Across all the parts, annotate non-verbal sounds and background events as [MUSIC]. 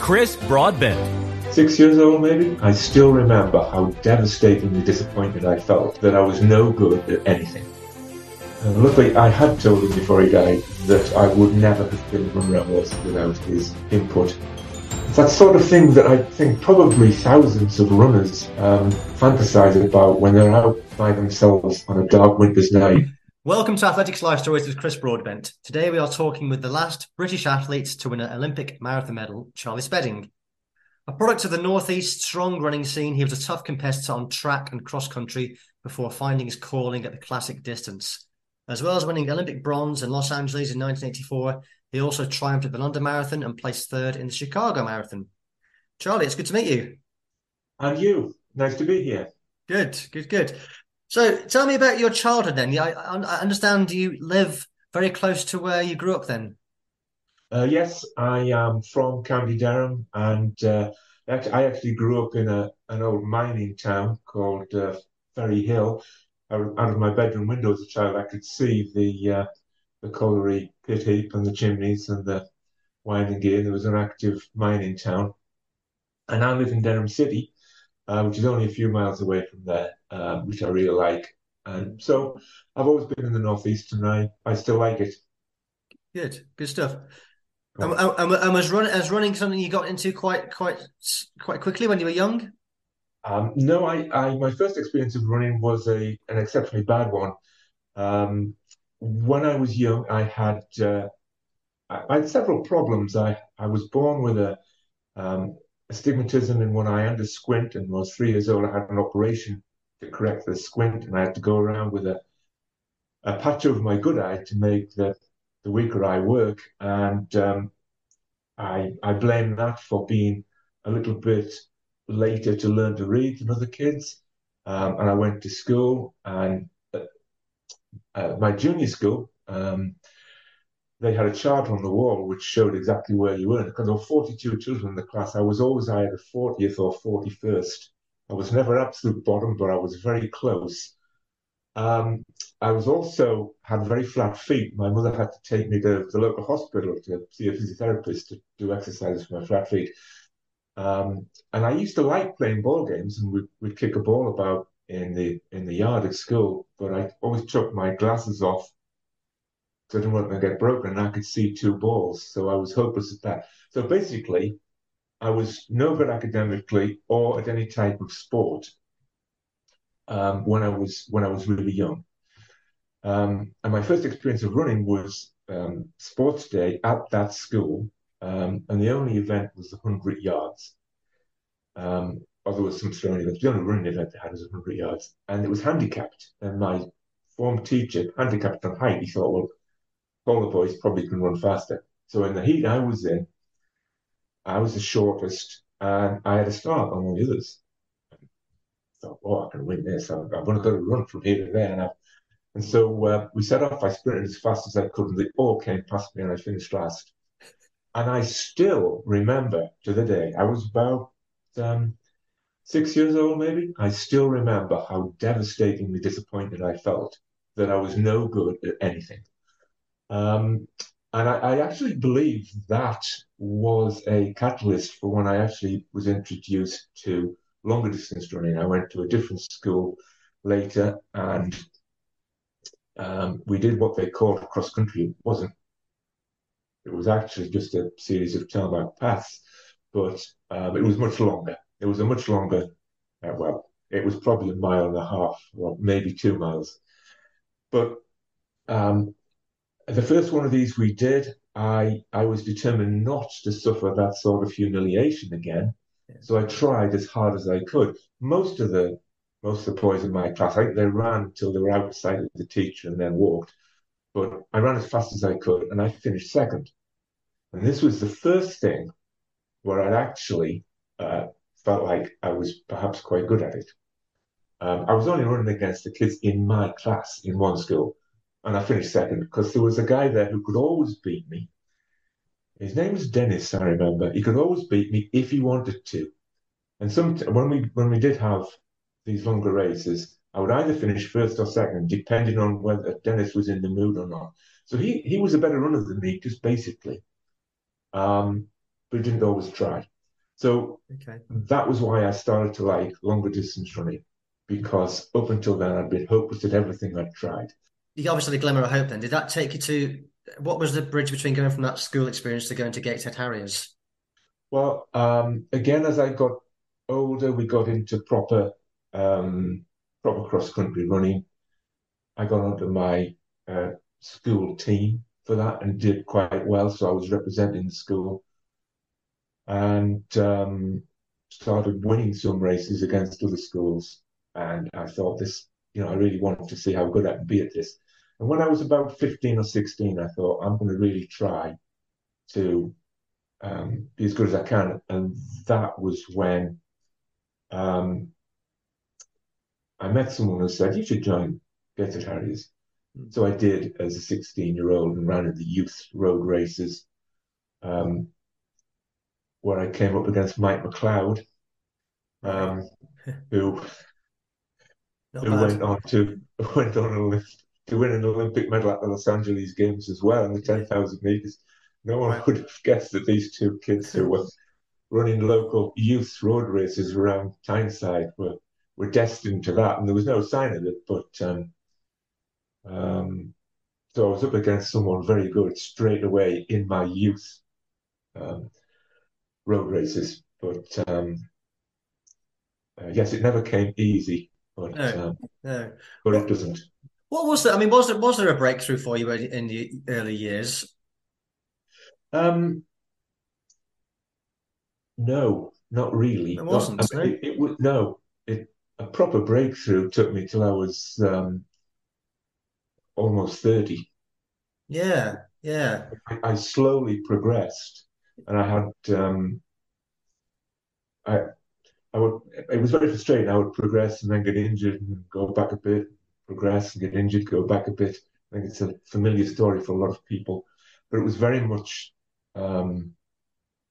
Chris Broadbent. Six years old, maybe, I still remember how devastatingly disappointed I felt that I was no good at anything. And luckily, I had told him before he died that I would never have been I was without his input. It's that sort of thing that I think probably thousands of runners um, fantasize about when they're out by themselves on a dark winter's night Welcome to Athletics Life Stories with Chris Broadbent. Today we are talking with the last British athlete to win an Olympic marathon medal, Charlie Spedding. A product of the Northeast strong running scene, he was a tough competitor on track and cross country before finding his calling at the classic distance. As well as winning Olympic bronze in Los Angeles in 1984, he also triumphed at the London Marathon and placed third in the Chicago Marathon. Charlie, it's good to meet you. And you. Nice to be here. Good, good, good. So tell me about your childhood then. I, I understand you live very close to where you grew up then. Uh, yes, I am from County Durham, and uh, I actually grew up in a an old mining town called uh, Ferryhill. Out of my bedroom window as a child, I could see the uh, the colliery pit heap and the chimneys and the winding gear. There was an active mining town, and I live in Durham City, uh, which is only a few miles away from there, uh, which I really like. And so I've always been in the northeast, and I, I still like it. Good, good stuff. And, and, and was running as running something you got into quite quite quite quickly when you were young? Um, no, I, I my first experience of running was a an exceptionally bad one. Um, when I was young, I had uh, I, I, had several problems. I I was born with a um, astigmatism in one eye a squint. And when I was three years old, I had an operation to correct the squint, and I had to go around with a a patch over my good eye to make the the weaker eye work. And um, I I blame that for being a little bit later to learn to read than other kids. Um, and I went to school, and uh, uh, my junior school. Um, they had a chart on the wall which showed exactly where you were. Because there were 42 children in the class, I was always either 40th or 41st. I was never absolute bottom, but I was very close. Um, I was also had very flat feet. My mother had to take me to the local hospital to see a physiotherapist to do exercises for my flat feet. Um, and I used to like playing ball games, and we'd, we'd kick a ball about in the in the yard at school. But I always took my glasses off so I didn't want to get broken. And I could see two balls, so I was hopeless at that. So basically, I was no good academically or at any type of sport um, when I was when I was really young. Um, and my first experience of running was um, sports day at that school, um, and the only event was the hundred yards. Um, although was some throwing events, the only running event they had was hundred yards, and it was handicapped. And my form teacher, handicapped on height, he thought, well, taller boys probably can run faster. So in the heat I was in, I was the shortest, and I had a start on all the others. I thought, oh, I can win this. I'm, I'm going to go to run from here to there. And, I, and so uh, we set off. I sprinted as fast as I could, and they all came past me, and I finished last. And I still remember to the day, I was about um, six years old, maybe. I still remember how devastatingly disappointed I felt that I was no good at anything. Um, and I, I, actually believe that was a catalyst for when I actually was introduced to longer distance running. I went to a different school later and um, we did what they called cross country. It wasn't. It was actually just a series of tarmac paths, but um, it was much longer. It was a much longer. Uh, well, it was probably a mile and a half, or maybe two miles. But um, the first one of these we did, I I was determined not to suffer that sort of humiliation again. So I tried as hard as I could. Most of the most of the boys in my class, I think they ran until they were outside of the teacher and then walked. But I ran as fast as I could and I finished second. And this was the first thing where I'd actually uh, felt like I was perhaps quite good at it. Um, I was only running against the kids in my class in one school, and I finished second because there was a guy there who could always beat me. His name was Dennis, I remember. He could always beat me if he wanted to. And some when we when we did have these longer races, I would either finish first or second, depending on whether Dennis was in the mood or not. So he he was a better runner than me, just basically. Um, but he didn't always try. So Okay. that was why I started to like longer distance running, because up until then I'd been hopeless at everything I'd tried. You obviously had a glimmer of hope then. Did that take you to what was the bridge between going from that school experience to going to Gateshead Harriers? Well, um, again, as I got older, we got into proper um, proper cross country running. I got onto my uh, school team for that and did quite well. So I was representing the school and um, started winning some races against other schools. And I thought this, you know, I really wanted to see how good I could be at this. And when I was about 15 or 16, I thought I'm going to really try to um, be as good as I can. And that was when um, I met someone who said, You should join Gateshead Harriers. So I did as a 16 year old and ran in the youth road races, um, where I came up against Mike McLeod, um, [LAUGHS] who who bad. went on to [LAUGHS] went on Olymp- to win an Olympic medal at the Los Angeles Games as well in the 10,000 meters. No one would have guessed that these two kids who were [LAUGHS] running local youth road races around Tyneside were were destined to that, and there was no sign of it. But um, um, so I was up against someone very good straight away in my youth um, road races. But um, uh, yes, it never came easy, but No. um, No. but it doesn't. What was there? I mean, was there was there a breakthrough for you in the early years? Um, no, not really. It wasn't, I mean, it, it would no. It a proper breakthrough took me till I was um, almost 30. Yeah, yeah, I, I slowly progressed, and I had um, I I would it was very frustrating. I would progress and then get injured and go back a bit, progress and get injured, go back a bit. I think it's a familiar story for a lot of people, but it was very much um,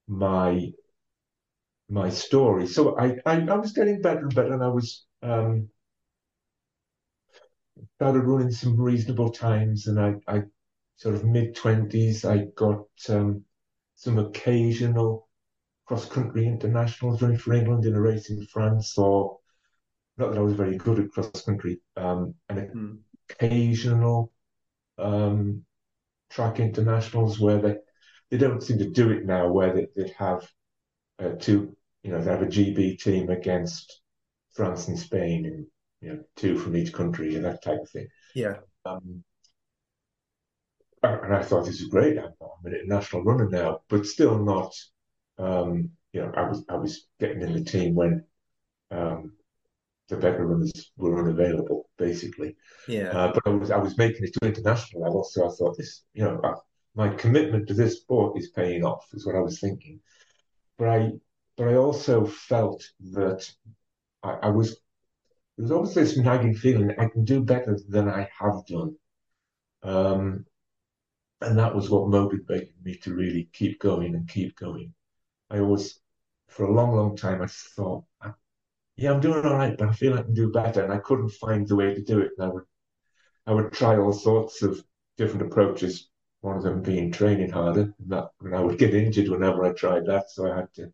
my my story. So I, I I was getting better and better, and I was um, started running some reasonable times, and I I sort of mid twenties I got um, some occasional cross country internationals running for England in a race in France, or not that I was very good at cross country, um, and Hmm. occasional um, track internationals where they they don't seem to do it now, where they, they have uh, two, you know, they have a GB team against France and Spain, and you know, two from each country and that type of thing. yeah. Um, and I thought this is great. I'm, I'm an international runner now, but still not. Um, you know, I was I was getting in the team when um, the better runners were unavailable, basically. Yeah. Uh, but I was I was making it to international level, so I thought this, you know, uh, my commitment to this sport is paying off, is what I was thinking. But I, but I also felt that I, I was there was always this nagging feeling I can do better than I have done, um, and that was what motivated me to really keep going and keep going. I always, for a long, long time, I thought, yeah, I'm doing all right, but I feel I can do better, and I couldn't find the way to do it. And I would I would try all sorts of different approaches, one of them being training harder. And that and I would get injured whenever I tried that, so I had to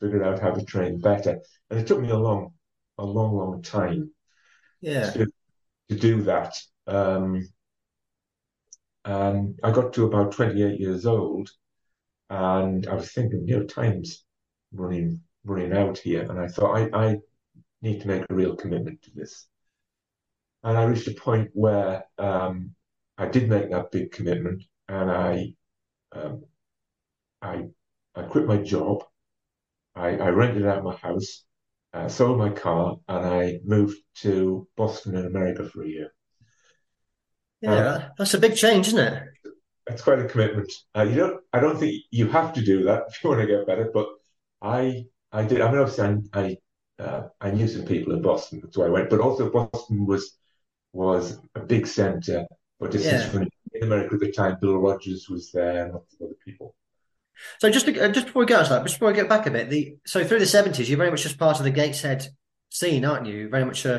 figure out how to train better. And it took me a long, a long, long time Yeah. to, to do that. Um, and I got to about 28 years old, and I was thinking, you know, time's running running out here, and I thought I, I need to make a real commitment to this. And I reached a point where um, I did make that big commitment, and I um, I I quit my job. I, I rented out my house, uh, sold my car, and I moved to Boston in America for a year. Yeah, Um, that's a big change, isn't it? It's quite a commitment. Uh, you don't. I don't think you have to do that [LAUGHS] if you want to get better. But I, I did. I mean, obviously, I, I, uh, I knew some people in Boston. That's why I went. But also, Boston was was a big center for distance Yeah. running in America at the time. Bill Rodgers was there, and lots of other people. So just to, uh, just before we go to that, just before we get back a bit, the so through the seventies, you're very much just part of the Gateshead scene, aren't you? Very much a,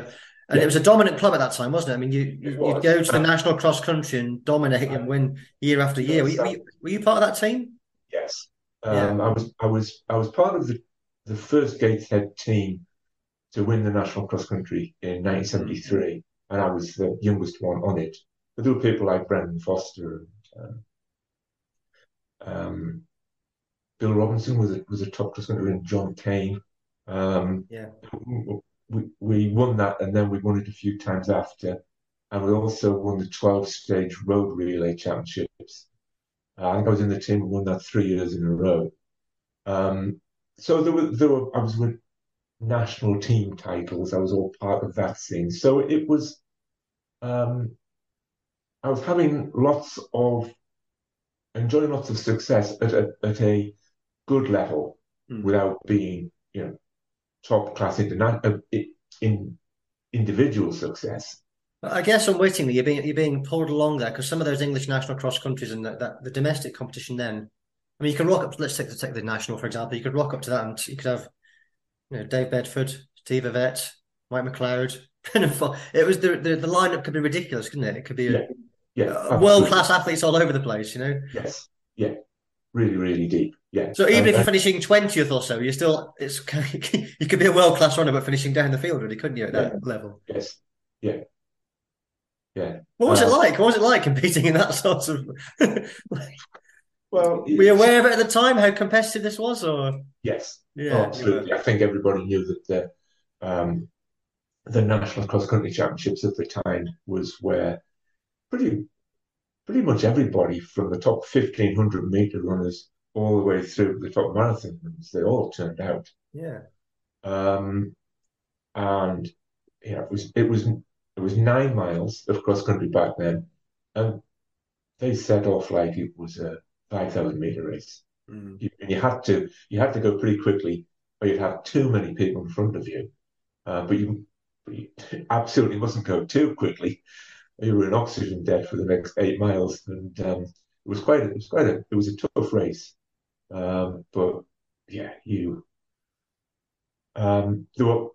and Yeah. it was a dominant club at that time, wasn't it? I mean, you you you'd go to the national cross country and dominate and win year after year. Were you, were you, were you part of that team? Yes. Yeah. Um, I was I was I was part of the, the first Gateshead team to win the national cross country in 1973, and I was the youngest one on it. But there were people like Brendan Foster and um, um, Bill Robinson was a, was a top cross country, and John Caine. Um, Yeah. we we won that, and then we won it a few times after, and we also won the 12 stage road relay championships. Uh, I think I was in the team who won that three years in a row. Um, so there were there were I was with national team titles. I was all part of that scene. So it was um, I was having lots of enjoying lots of success at a at a good level Mm. without being you know top class interna- uh, in individual success. I guess unwittingly, you're being you're being pulled along there because some of those English national cross countries and that, that the domestic competition. Then, I mean, you can rock up. Let's take the take the national for example. You could rock up to that, and you could have, you know, Dave Bedford, Steve Ovett, Mike McLeod, [LAUGHS] Fo- It was the, the the lineup could be ridiculous, couldn't it? It could be Yeah, yeah, uh, world class athletes all over the place. You know. Yes, yeah, really, really deep. Yeah. So even And- if you're and- finishing twentieth or so, you're still it's [LAUGHS] you could be a world class runner, but finishing down the field, really, couldn't you? At that Yeah. level. yes, yeah, yeah. What was it Uh, like? What was it like competing in that [LAUGHS] sort of? Well, Were you aware of it at the time? How competitive this was, or Yes, yeah, oh, you absolutely. I think everybody knew that the um, the national cross country championships at the time was where pretty pretty much everybody from the top fifteen hundred meter runners all the way through the top marathon runners, they all turned out. yeah, Um, and yeah, it was it was it was nine miles of cross country back then, and they set off like it was a five thousand meter race. You, and you had to you had to go pretty quickly, or you'd have too many people in front of you. Uh, but you, but you [LAUGHS] absolutely mustn't go too quickly. You were in oxygen debt for the next eight miles, and um, it was quite a, it was quite a it was a tough race. Um, but yeah, you um, there were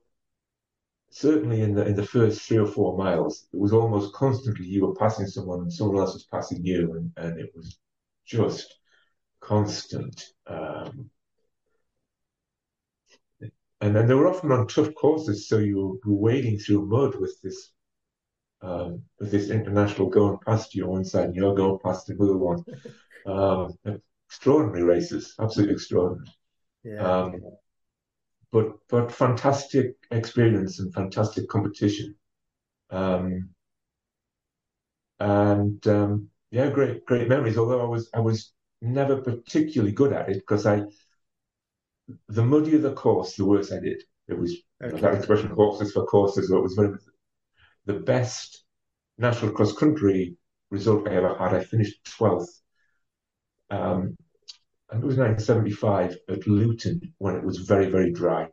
certainly in the in the first three or four miles, it was almost constantly you were passing someone and someone else was passing you, and, and it was just constant. Um, and then they were often on tough courses, so you were wading through mud with this um, with this international going past you on one side, and you're going past another one. [LAUGHS] Um, extraordinary races, absolutely extraordinary. yeah. Um, but but fantastic experience and fantastic competition. Um, and um, yeah, great great memories. Although I was I was never particularly good at it because I the muddier the course, the worse I did. It was know, that Okay. expression horses for courses. So it was very the best national cross country result I ever had. I finished twelfth. Um, and it was 1975 at Luton when it was very, very dry.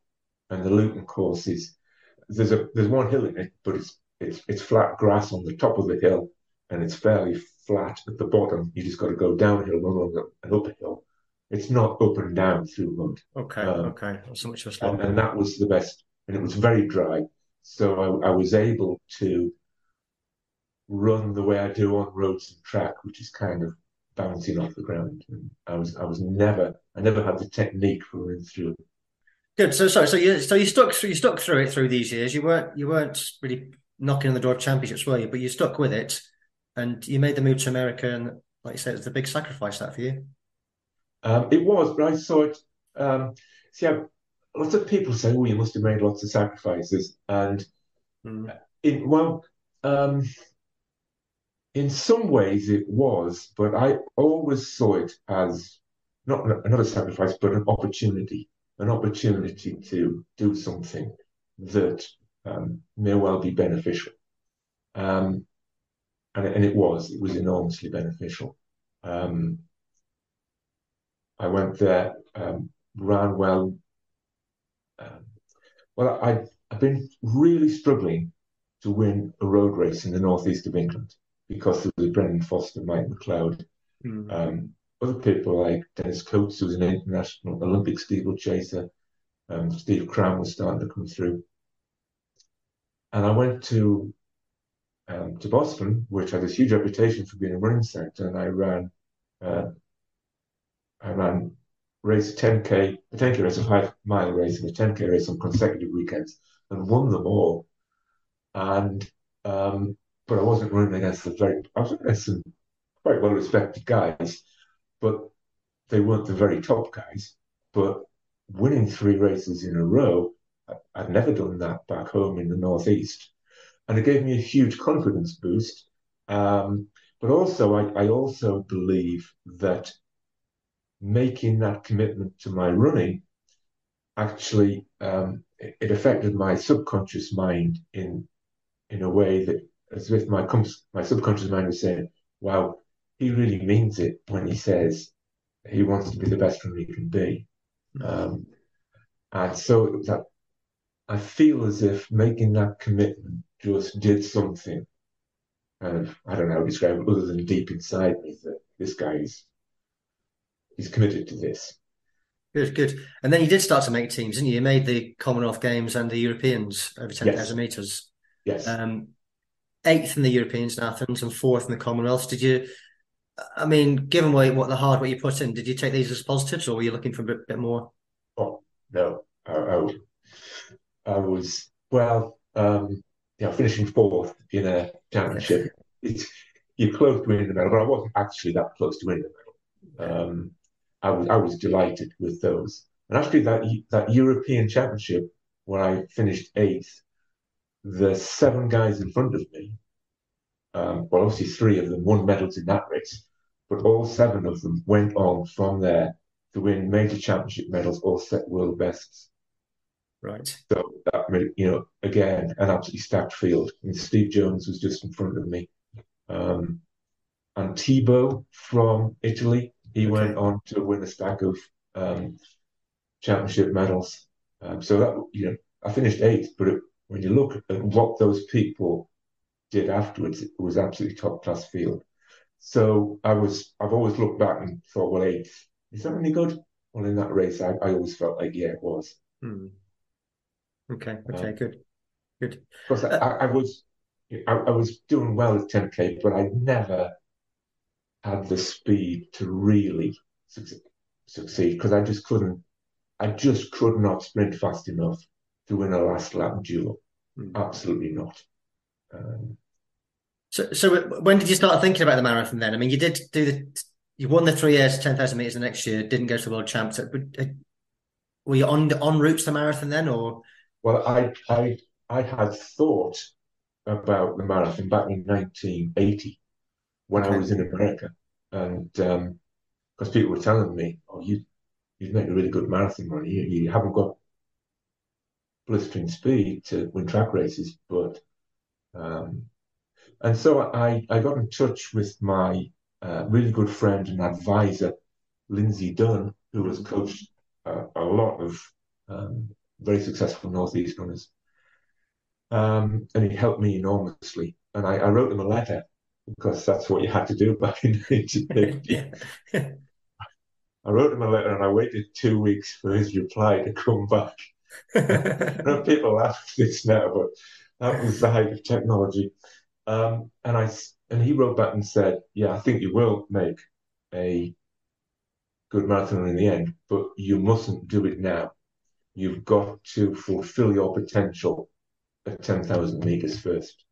And the Luton course is there's a there's one hill in it, but it's it's it's flat grass on the top of the hill, and it's fairly flat at the bottom. You just got to go downhill, not on an uphill. It's not up and down through mud, Okay, um, okay. Not so much of a and, and that was the best. And it was very dry, so I, I was able to run the way I do on roads and track, which is kind of bouncing off the ground. And I was I was never I never had the technique for running through. Good. So, sorry. So you, so you stuck through, you stuck through it through these years. You weren't, you weren't really knocking on the door of championships, were you? But you stuck with it, and you made the move to America, and like you said, it was a big sacrifice that for you. Um, it was, but I saw it. Um, see, I, lots of people say, "Oh, you must have made lots of sacrifices," and mm. in well, um, in some ways it was, but I always saw it as not another sacrifice, but an opportunity, an opportunity to do something that um, may well be beneficial. Um, and, and, it was, it was enormously beneficial. Um, I went there, um, ran well. Um, well, I, I've been really struggling to win a road race in the northeast of England because there was Brendan Foster, Mike McLeod, mm. um, other people like Dennis Coates, who was an international Olympic steeplechaser. Um, Steve Cram was starting to come through. And I went to um, to Boston, which has a huge reputation for being a running centre, and I ran uh, I ran race 10k, a 10k race, a five mile race, and a 10k race on consecutive weekends, and won them all. And um, but I wasn't running against the very, I was against some quite well respected guys, but they weren't the very top guys. But winning three races in a row, I'd never done that back home in the Northeast. And it gave me a huge confidence boost. Um, but also, I, I also believe that making that commitment to my running actually um, it, it, affected my subconscious mind in in a way that as if my my subconscious mind was saying, "Wow, he really means it when he says he wants to be the best runner he can be." Um, and so that I feel as if making that commitment just did something. And I don't know how to describe it other than deep inside me that this guy is he's committed to this. Good, good. And then you did start to make teams, didn't you? You made the Commonwealth Games and the Europeans over 10,000 yes. metres. Yes. Um, eighth in the Europeans in Athens and fourth in the Commonwealth. Did you, I mean, given what, what the hard work you put in, did you take these as positives or were you looking for a bit, bit more? Oh, no. I, I, I was, well, um, you know, finishing fourth in a championship. It's, you're close to winning the medal, but I wasn't actually that close to winning the medal. Um, I was I was delighted with those. And actually, that that European Championship, where I finished eighth, the seven guys in front of me, um, well, obviously three of them won medals in that race, but all seven of them went on from there to win major championship medals or set world bests. Right. So that made, you know, again, an absolutely stacked field. And Steve Jones was just in front of me. Um, and Thibaut from Italy, he okay. went on to win a stack of um, championship medals. Um, so that, you know, I finished eighth, but it, when you look at what those people did afterwards, it was absolutely top class field. So I was, I've always looked back and thought, well, eighth, is that any good? Well, in that race, I, I always felt like, yeah, it was. Hmm. Okay, okay, uh, good, good. Because uh, I, I, was, I, I was doing well at 10k, but I never had the speed to really succeed because I just couldn't, I just could not sprint fast enough to win a last lap duel. Mm. Absolutely not. Um, so, so when did you start thinking about the marathon then? I mean, you did do the, you won the three A's, 10,000 meters the next year, didn't go to the world champs. Uh, were you on on route to the marathon then or? Well, I, I, I had thought about the marathon back in 1980 when okay. I was in America. And because um, people were telling me, oh, you, you'd make a really good marathon runner. You, you haven't got blistering speed to win track races, but um, and so I, I got in touch with my uh, really good friend and advisor, Lindsay Dunn, who has coached uh, a lot of um, very successful Northeast runners. Um, and he helped me enormously. And I, I, wrote him a letter because that's what you had to do [LAUGHS] back in 1950. [LAUGHS] [LAUGHS] I wrote him a letter and I waited two weeks for his reply to come back. people laugh at this now, but that was the height of technology. Um, and I and he wrote back and said, "Yeah, I think you will make a good marathon in the end, but you mustn't do it now. You've got to fulfill your potential at ten thousand meters first.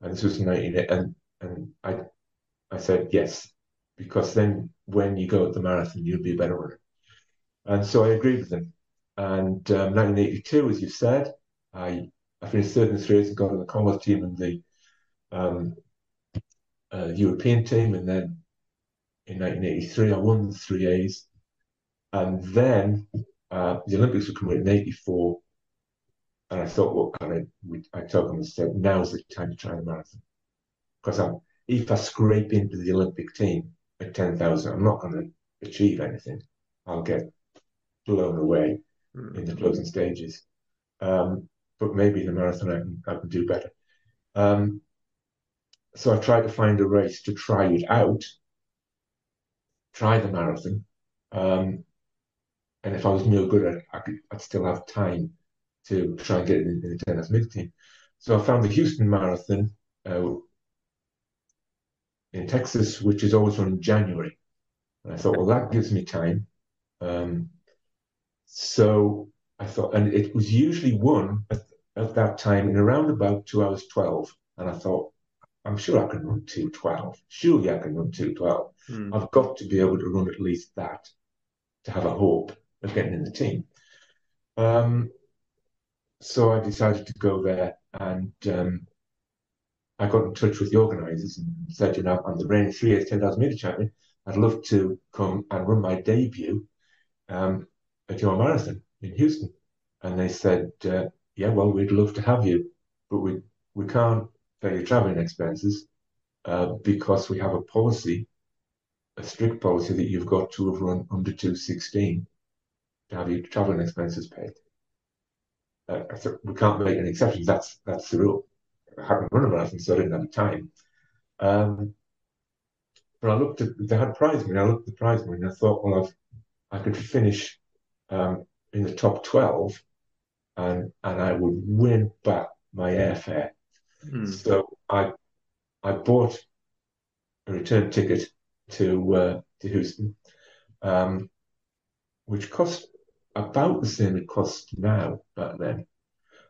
and this was 19, and and I I said yes, because then when you go at the marathon, you'll be a better runner. And so I agreed with him. And um, 1982, as you said, I I finished third in the race and got on the Commonwealth team and the um, uh, European team, and then in 1983 I won the three A's, and then uh, the Olympics were coming in '84, and I thought, well, I, I told them said, now's the time to try the marathon, because I'm if I scrape into the Olympic team at 10,000, I'm not going to achieve anything. I'll get blown away mm. in the closing stages. Um, but maybe the marathon I can, I can do better. Um, so I tried to find a race to try it out, try the marathon. Um, and if I was no good it, I could, I'd still have time to try and get in, in the 10th mid team. So I found the Houston Marathon, uh, in Texas, which is always run in January. And I thought, well, that gives me time. Um, so I thought, and it was usually won at, at, that time in around about two hours 12. And I thought, I'm sure I can run 212. Surely I can run 212. Hmm. I've got to be able to run at least that to have a hope of getting in the team. Um, so I decided to go there and um, I got in touch with the organisers and said, you know, I'm the reigning three A's 10,000 metre champion. I'd love to come and run my debut um, at your marathon in Houston. And they said, uh, yeah, well, we'd love to have you, but we, we can't pay your travelling expenses uh, because we have a policy, a strict policy that you've got to have run under 216 to have your travelling expenses paid. Uh, so we can't make any exceptions. That's that's the rule. I hadn't run a marathon, so I didn't have time. Um, but I looked at they had prize money. I looked at the prize money and I thought, well, I've, I could finish um, in the top twelve, and and I would win back my airfare. Mm. So I I bought a return ticket to uh, to Houston, um, which cost about the same it costs now back then.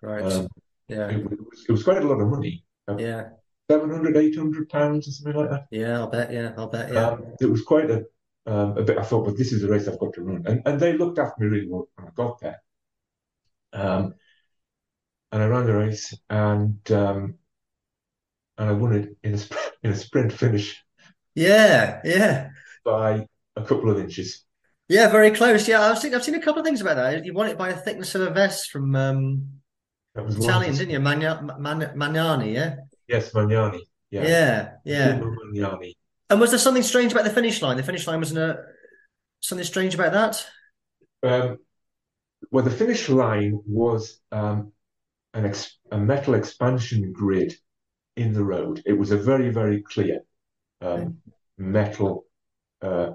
Right. Um, yeah. It, was, it was quite a lot of money. Yeah. 700, 800 pounds or something like that. Yeah, I'll bet. Yeah, I'll bet. Yeah. Um, it was quite a, um, a bit. I thought, but this is a race I've got to run. And, and they looked after me really well when I got there. Um, and I ran the race and, um, and I won it in a, [LAUGHS] in a sprint finish. Yeah, yeah. By a couple of inches. Yeah, very close. Yeah, I've seen I've seen a couple of things about that. You won it by a thickness of a vest from um, Italian, didn't you? Magna, Man, Magnani, yeah? Yes, Magnani. Yeah, yeah. yeah. Magnani. And was there something strange about the finish line? The finish line was a, something strange about that? Um, well, the finish line was um, an ex- a metal expansion grid in the road. It was a very, very clear um, metal uh,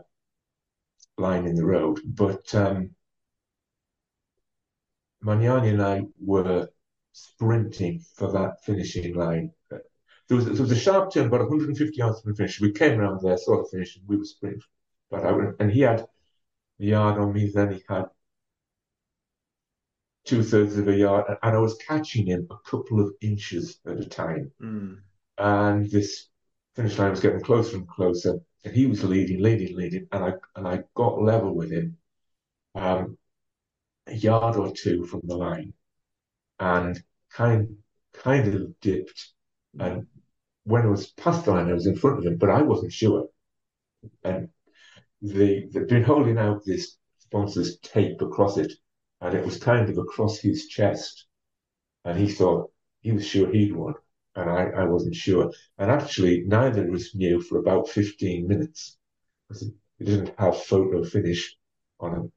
line in the road. But um, Magnani and I were sprinting for that finishing line. There was, there was a sharp turn, about 150 yards from the finish. We came around there, saw the finish, and we were sprinting. But I, and he had the yard on me, then he had two thirds of a yard, and I was catching him a couple of inches at a time. Mm. And this finish line was getting closer and closer, and he was leading, leading, leading, and I and I got level with him, um, a yard or two from the line, and kind kind of dipped. And when it was past the line, I was in front of him, but I wasn't sure. And they they'd been holding out this sponsor's tape across it, and it was kind of across his chest. And he thought he was sure he'd won, and I, I wasn't sure. And actually, neither of us knew for about 15 minutes because it didn't have photo finish on him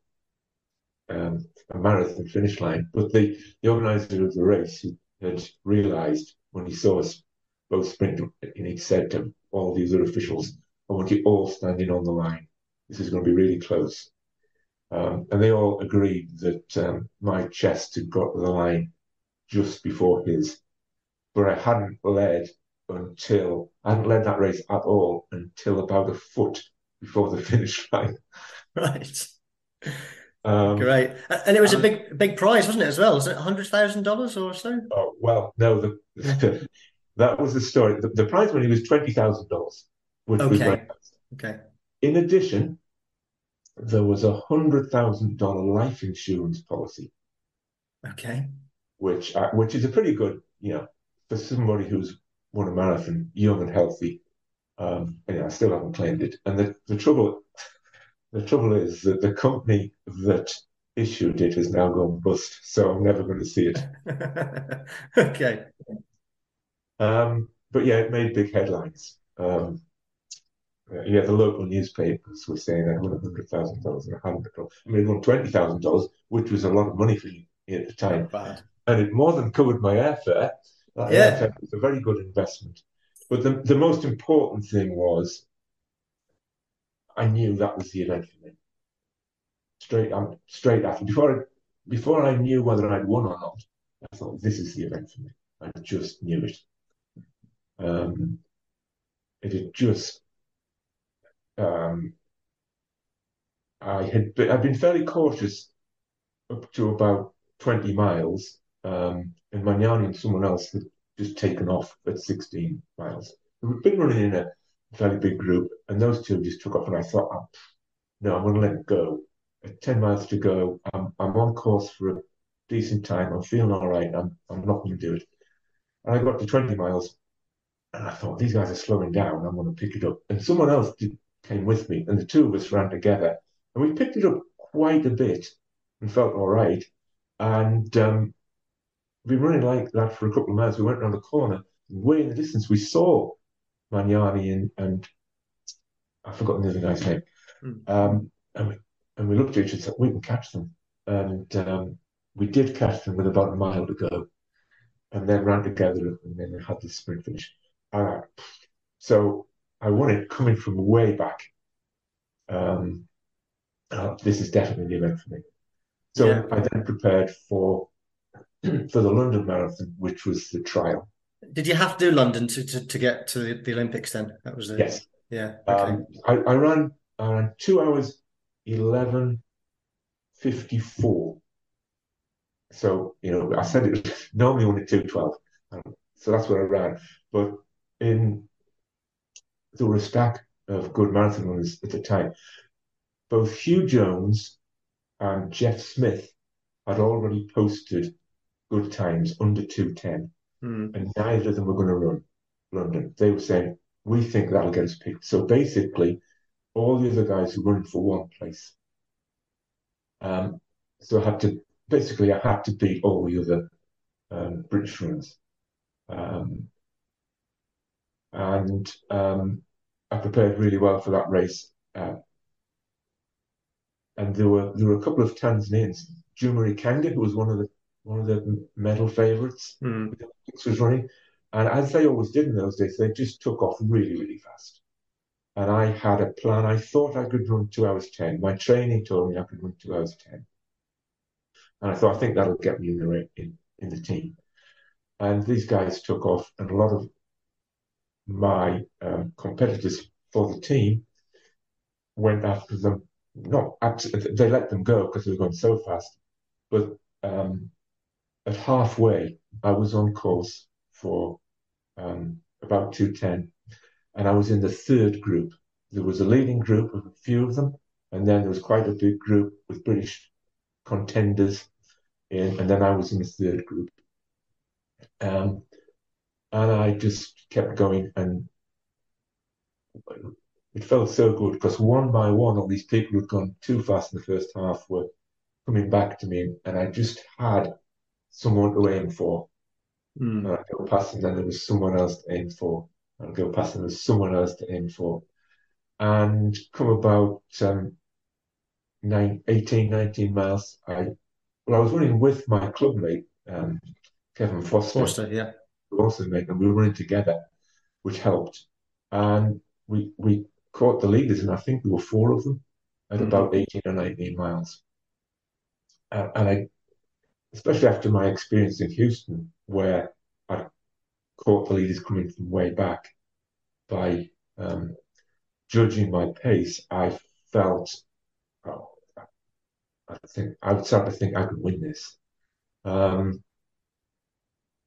um, a marathon finish line. But the, the organizer of the race had realised when he saw us both sprint, and he said to all these other officials, I want you all standing on the line. This is going to be really close. Um, and they all agreed that um, my chest had got to the line just before his. But I hadn't led until, I hadn't led that race at all until about a foot before the [LAUGHS] finish line. Right. Um, Great, and it was a big, big prize, wasn't it? As well, was it hundred thousand dollars or so? Oh well, no. The, the [LAUGHS] that was the story. The, the prize money was twenty thousand dollars, which was Okay. my Okay. In addition, there was a hundred thousand dollar life insurance policy, Okay. which uh, which is a pretty good, you know, for somebody who's won a marathon, young and healthy. Um, and yeah, I still haven't claimed it. And the, the trouble, the trouble is that the company that issued it has now gone bust, so I'm never going to see it. [LAUGHS] Okay. Um, but yeah, it made big headlines. Um, yeah, the local newspapers were saying I won hundred thousand dollars and a hundred dollars. I mean, won twenty thousand dollars, which was a lot of money for me at the time, and it more than covered my airfare. That Yeah. was a very good investment. But the the most important thing was, I knew that was the event for me. Straight, I'm straight after before I, before I knew whether I'd won or not, I thought this is the event for me. I just knew it. Um, it had just um, I had been, I'd been fairly cautious up to about 20 miles, um, and Magnani and someone else had just taken off at 16 miles. We'd been running in a fairly big group, and those two just took off, and I thought, oh, no, I'm going to let it go. At 10 miles to go, I'm, I'm on course for a decent time. I'm feeling all right. I'm, I'm not going to do it. And I got to 20 miles, and I thought, these guys are slowing down. I'm going to pick it up. And someone else did, came with me, and the two of us ran together. And we picked it up quite a bit and felt all right. And um, been running like that for a couple of miles. We went around the corner, way in the distance, we saw Magnani and, and I've forgotten the other guy's name. Hmm. Um, and, we, and we looked at each other and said, we can catch them. And um, we did catch them with about a mile to go. And then ran together and then had the sprint finish. Uh, so I won it coming from way back. Um, uh, this is definitely the event for me. So Yeah. I then prepared for [CLEARS THROAT] for the London Marathon, which was the trial. Did you have to do London to, to, to get to the, the Olympics then? That was the Yes. yeah. Okay. Um, I, I ran I ran two hours eleven fifty four. So you know, I said it [LAUGHS] normally only two twelve, um, so that's what I ran. But in there were a stack of good marathon runners at the time. Both Hugh Jones and Geoff Smith had already posted good times under two ten. Hmm. and neither of them were going to run London. They were saying, we think that'll get us picked. So basically, all the other guys were running for one place. Um, so I had to, basically, I had to beat all the other um, British runners. Um, and um, I prepared really well for that race. Uh, and there were there were a couple of Tanzanians. Juma Ikangaa, who was one of the one of the medal favourites, the Olympics was running. And as they always did in those days, they just took off really, really fast. And I had a plan. I thought I could run two hours 10. My training told me I could run two hours 10. And I thought, I think that'll get me in the, in, in the team. And these guys took off, and a lot of my um, competitors for the team went after them. Not absolutely, they let them go because they were going so fast. But um, at halfway, I was on course for um, about 210, and I was in the third group. There was a leading group of a few of them, and then there was quite a big group with British contenders in, and then I was in the third group. Um, and I just kept going, and it felt so good because one by one, all these people who'd gone too fast in the first half were coming back to me, and I just had someone to aim for. And I'd go past and then there was someone else to aim for. I'd go past and there was someone else to aim for. And come about um, nine, 18, 19 miles, I well, I was running with my club mate, um, Kevin Foster, Forster, yeah. who also made, and we were running together, which helped. And we we caught the leaders, and I think there were four of them at Mhm. about 18 or 19 miles. Uh, and I, especially after my experience in Houston, where I caught the leaders coming from way back, by um, judging my pace, I felt, oh, I think I would start to think I could win this. Um,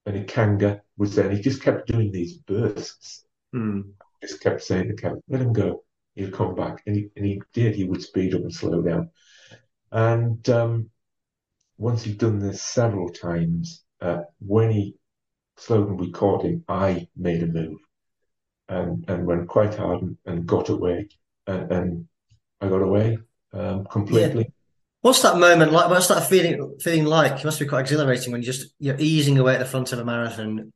and Ikangaa was there, and he just kept doing these bursts. Mm. Just kept saying to Kevin, let him go. He'll come back. And he, and he did. He would speed up and slow down. And um, once he'd done this several times, uh, when he slowed and we caught him, I made a move and, and went quite hard and, and got away. And, and I got away um, completely. Yeah. What's that moment like? What's that feeling feeling like? It must be quite exhilarating when you're just you're easing away at the front of a marathon,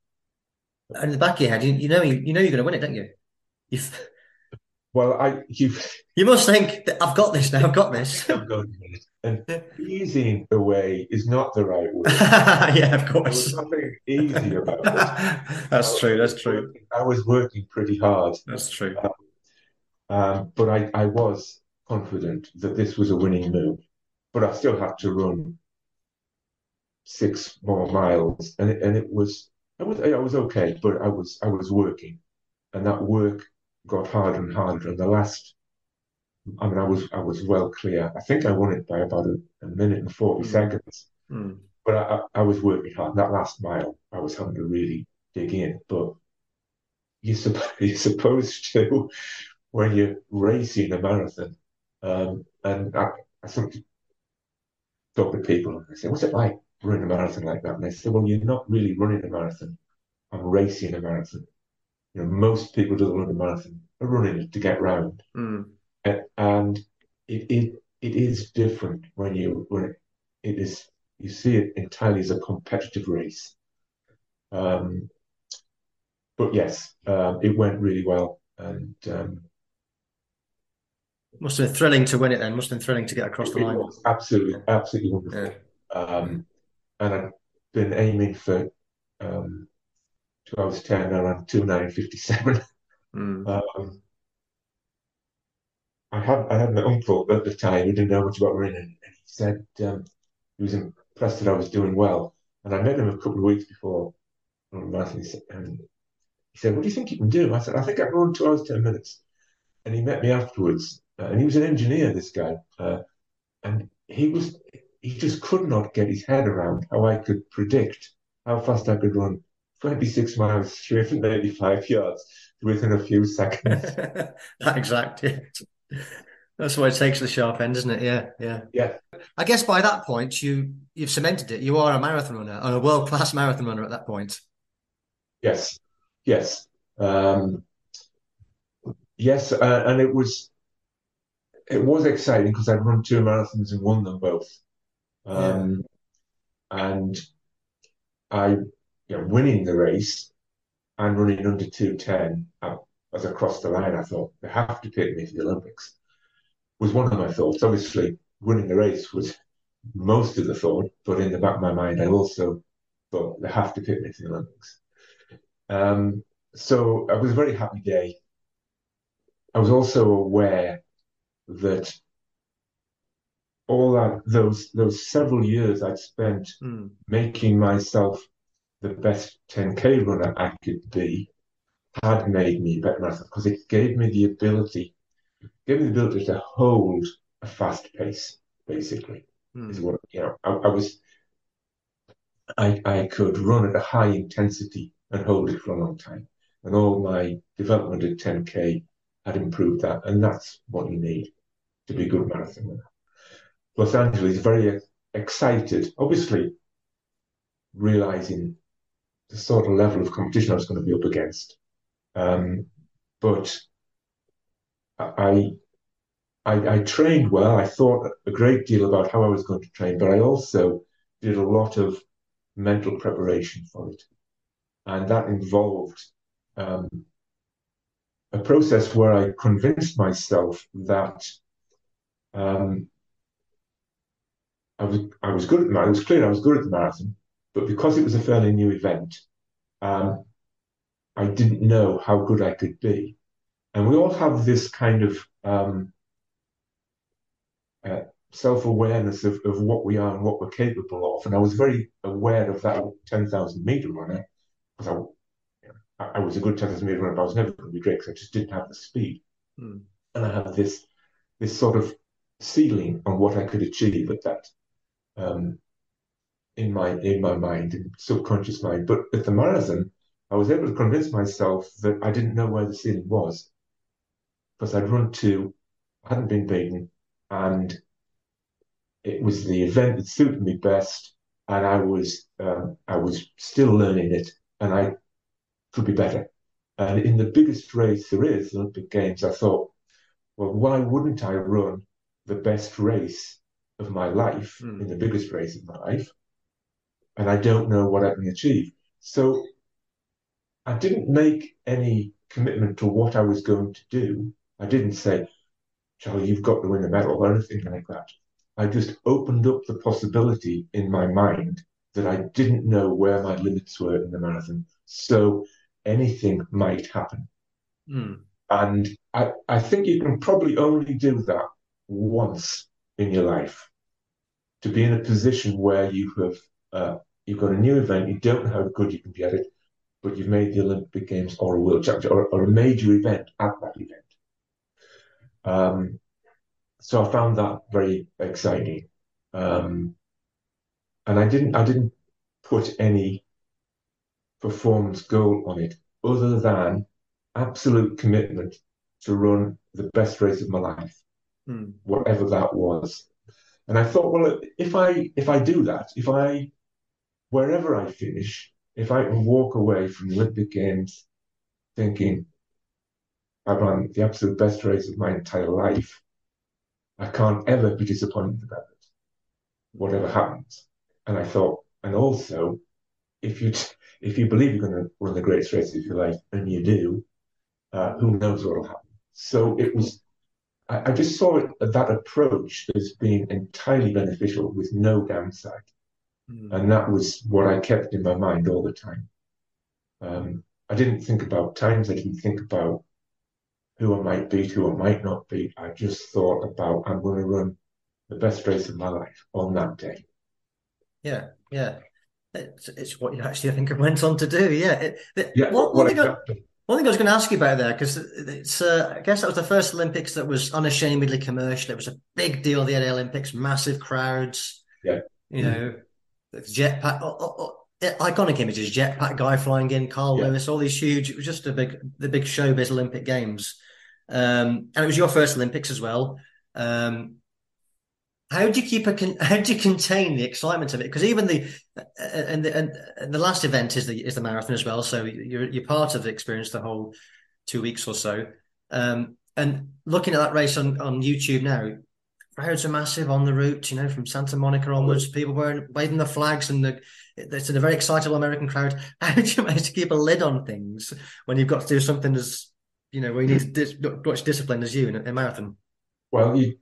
and in the back of your head, you, you know you, you know you're going to win it, don't you? you well, I you you must think that I've got this now. I've got this. To win it. And easing away is not the right word. [LAUGHS] yeah, of course. There's nothing easy about [LAUGHS] it. that's true. That's true. Working, I was working pretty hard. That's true. Um, um, but I, I was confident that this was a winning move but I still had to run six more miles, and it, and it was I was I was okay, but I was I was working, and that work got harder and harder. And the last, I mean, I was I was well clear. I think I won it by about a, a minute and forty mm. seconds, mm. but I, I, was working hard. That last mile, I was having to really dig in. But you [LAUGHS] you're supposed to when you're racing a marathon, um, and I, I think talk to people and they say, what's it like running a marathon like that? And they say, well, you're not really running a marathon. I'm racing a marathon. You know, most people do run a marathon are running to get round. Mm. And it, it it is different when you when it, it is you see it entirely as a competitive race. Um, but yes, um, it went really well, and um, must have been thrilling to win it then. Must have been thrilling to get across the line. absolutely, absolutely wonderful. Yeah. Um, and I've been aiming for um, two hours ten around two nine fifty seven. Mm. [LAUGHS] Um, I had I had my uncle at the time who didn't know much about running, and he said um, he was impressed that I was doing well. And I met him a couple of weeks before marathon, and he said, "What do you think you can do?" I said, "I think I can run two hours ten minutes." And he met me afterwards uh, and he was an engineer, this guy, uh, and he was he just could not get his head around how I could predict how fast I could run 26 miles, 385 yards within a few seconds. [LAUGHS] that exact, yeah. That's why it takes the sharp end, isn't it? Yeah, yeah, yeah. I guess by that point, you you've cemented it. You are a marathon runner, a world class [LAUGHS] marathon runner at that point. Yes, yes, um, yes, uh, and it was it was exciting because I'd run two marathons and won them both. Um, yeah. And I, you know, winning the race and running under 210 uh, as I crossed the line, I thought they have to pick me for the Olympics. Was one of my thoughts. Obviously, winning the race was most of the thought, but in the back of my mind, I also thought they have to pick me for the Olympics. Um, so it was a very happy day. I was also aware that all that those those several years I'd spent mm. making myself the best 10k runner I could be had made me better marathon because it gave me the ability gave me the ability to hold a fast pace basically mm. is what you know I, I was I I could run at a high intensity and hold it for a long time and all my development at 10k had improved that, and that's what you need to be a good marathon runner. Los Angeles is very excited, obviously realizing the sort of level of competition I was going to be up against. Um, but I, I, I trained well. I thought a great deal about how I was going to train, but I also did a lot of mental preparation for it, and that involved um, a process where I convinced myself that um, I was I was good at. It was clear I was good at the marathon, but because it was a fairly new event, um, I didn't know how good I could be. And we all have this kind of um, uh, self-awareness of, of what we are and what we're capable of. And I was very aware of that 10,000 meter runner because I I was a good 10,000 meter runner, but I was never going to be great because I just didn't have the speed. Mm. And I had this this sort of ceiling on what I could achieve at that. Um, in my in my mind, in subconscious mind. But at the marathon, I was able to convince myself that I didn't know where the ceiling was because I'd run two, hadn't been beaten, and it was the event that suited me best, and I was um, I was still learning it, and I could be better. And in the biggest race there is, the Olympic Games, I thought, well, why wouldn't I run the best race of my life mm. in the biggest race of my life? And I don't know what I can achieve. So I didn't make any commitment to what I was going to do. I didn't say, Charlie, you've got to win a medal or anything like that. I just opened up the possibility in my mind that I didn't know where my limits were in the marathon. So anything might happen. Mm. And I, I think you can probably only do that once in your life to be in a position where you have uh, you've got a new event, you don't know how good you can be at it, but you've made the Olympic Games or a World Championship or, or a major event at that event. Um, so I found that very exciting, um, and I didn't I didn't put any performance goal on it other than absolute commitment to run the best race of my life, hmm. whatever that was. And I thought, well, if I if I do that, if I wherever I finish, if I can walk away from the Olympic Games thinking I ran the absolute best race of my entire life, I can't ever be disappointed about it, whatever happens. And I thought, and also, if you if you believe you're going to run the greatest race of your life, and you do, uh, who knows what will happen? So it was. I, I just saw it, that approach as being entirely beneficial with no downside, mm. and that was what I kept in my mind all the time. Um, I didn't think about times. I didn't think about who I might beat, who I might not beat. I just thought about I'm going to run the best race of my life on that day. Yeah, yeah. It's, it's what you actually, I think, went on to do. Yeah. It, it, yeah. One, one, thing I, one, thing I, was going to ask you about there, because it's, uh, I guess that was the first Olympics that was unashamedly commercial. It was a big deal, the LA Olympics, massive crowds. Yeah. You know, jetpack, oh, oh, oh, iconic images, jetpack guy flying in, Carl yeah. Lewis, all these huge, it was just a big, the big showbiz Olympic Games. Um, and it was your first Olympics as well. Um, how do you keep a [LAUGHS] how do you contain the excitement of it? Because even the and the and the last event is the is the marathon as well. So you're you're part of the experience the whole two weeks or so. Um, and looking at that race on on YouTube now, crowds are massive on the route. You know, from Santa Monica onwards, people wearing waving the flags, and the it's a very excitable American crowd. [LAUGHS] How do you manage to keep a lid on things when you've got to do something as you know where you need to dis- much discipline as you in a, marathon? Well, you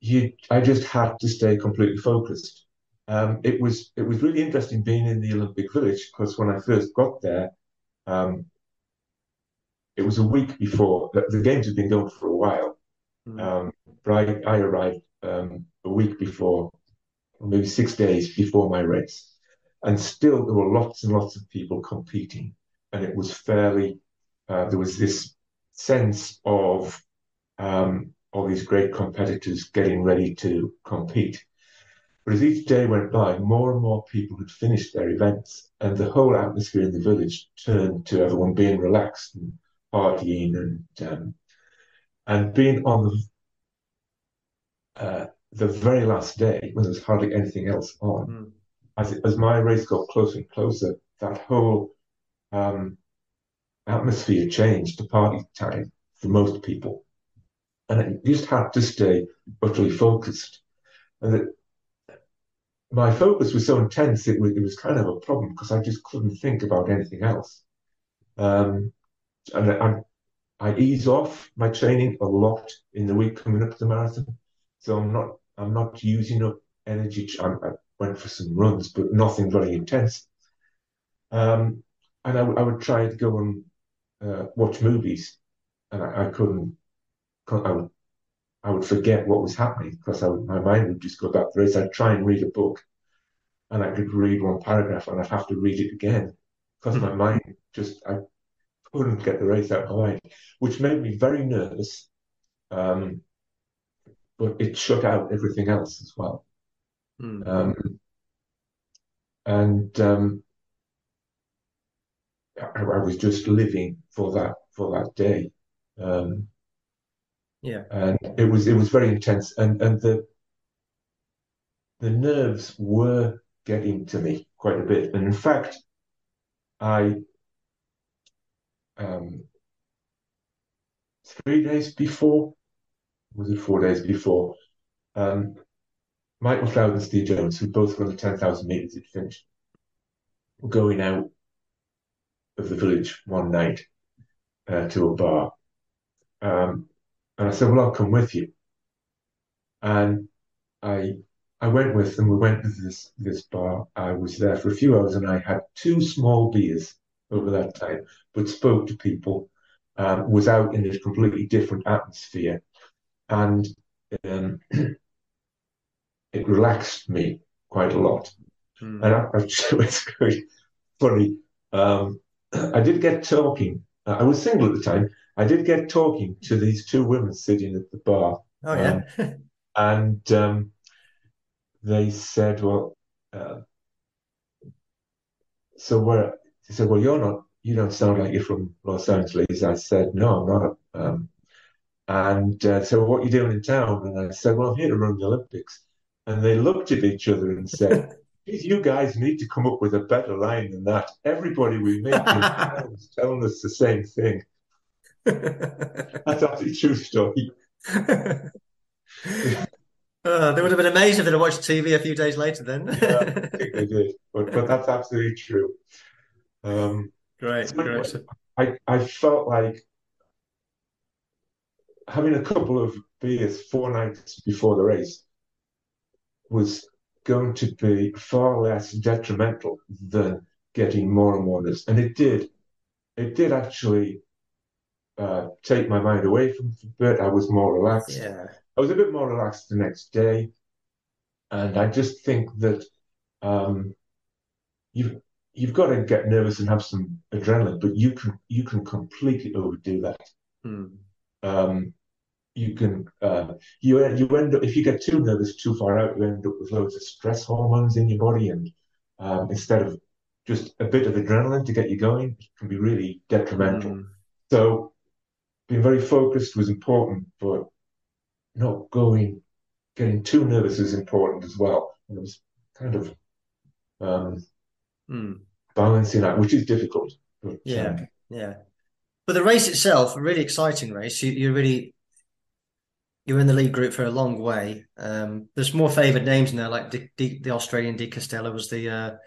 you, I just had to stay completely focused. Um, it was it was really interesting being in the Olympic Village because when I first got there, um, it was a week before the, the, games had been going for a while, mm. um, I, arrived um, a week before, maybe six days before my race, and still there were lots and lots of people competing, and it was fairly uh, there was this sense of um, all these great competitors getting ready to compete. But as each day went by, more and more people had finished their events, and the whole atmosphere in the village turned to everyone being relaxed and partying and um, and being on the uh, the very last day when there was hardly anything else on. Mm. As as my race got closer and closer, that whole um, atmosphere changed to party time for most people and I just had to stay utterly focused. And that my focus was so intense, it was, it was kind of a problem because I just couldn't think about anything else. Um, and I, I ease off my training a lot in the week coming up to the marathon, so I'm not I'm not using up energy. I, I went for some runs, but nothing very intense. Um, and I, I, would try to go and uh, watch movies, and I, I couldn't I would I would forget what was happening because would, my mind would just go back to race. I'd try and read a book, and I could read one paragraph, and I'd have to read it again because my mind just I couldn't get the race out of my mind, which made me very nervous. Um, but it shut out everything else as well. Mm. Um, and um, I, I, was just living for that for that day. Um, yeah, and it was it was very intense, and and the the nerves were getting to me quite a bit, and in fact, I um, three days before, was it four days before? Um, Mike McLeod and Steve Jones, who both run the 10,000 meters had finished, were going out of the village one night uh, to a bar. Um, and I said, well, I'll come with you. And I I went with them. We went to this this bar. I was there for a few hours, and I had two small beers over that time, but spoke to people. Um, was out in a completely different atmosphere, and um, [CLEARS THROAT] it relaxed me quite a lot. Mm. And I, I, [LAUGHS] it's very funny. Um, [CLEARS THROAT] I did get talking. Uh, I was single at the time. I did get talking to these two women sitting at the bar. Oh yeah. Um, and um, they said, "Well, uh, so where?" They said, "Well, you're not. You don't sound like you're from Los Angeles." I said, "No, I'm not." Um, and uh, so, what are you doing in town? And I said, "Well, I'm here to run the Olympics." And they looked at each other and said, [LAUGHS] "You guys need to come up with a better line than that." Everybody we meet [LAUGHS] is telling us the same thing. That's actually a true story. Uh, [LAUGHS] they would have been amazed if they'd have watched TV a few days later then. yeah, I think they did. But, but that's absolutely true. Um, great, great. I, I felt like having a couple of beers four nights before the race was going to be far less detrimental than getting more and more nervous. And it did. It did actually uh, take my mind away from the bit. I was more relaxed. Yeah. I was a bit more relaxed the next day, and I just think that um, you've you've got to get nervous and have some adrenaline, but you can you can completely overdo that. Hmm. Um, you can uh, you you end up if you get too nervous too far out, you end up with loads of stress hormones in your body, and um, instead of just a bit of adrenaline to get you going, it can be really detrimental. Hmm. So being very focused was important, but not going, getting too nervous is important as well. And it was kind of um, mm. balancing that, which is difficult. But, yeah, um, yeah. But the race itself, a really exciting race. You, you really you're in the lead group for a long way. Um, there's more favoured names in there, like the Australian De Castella was the, uh, I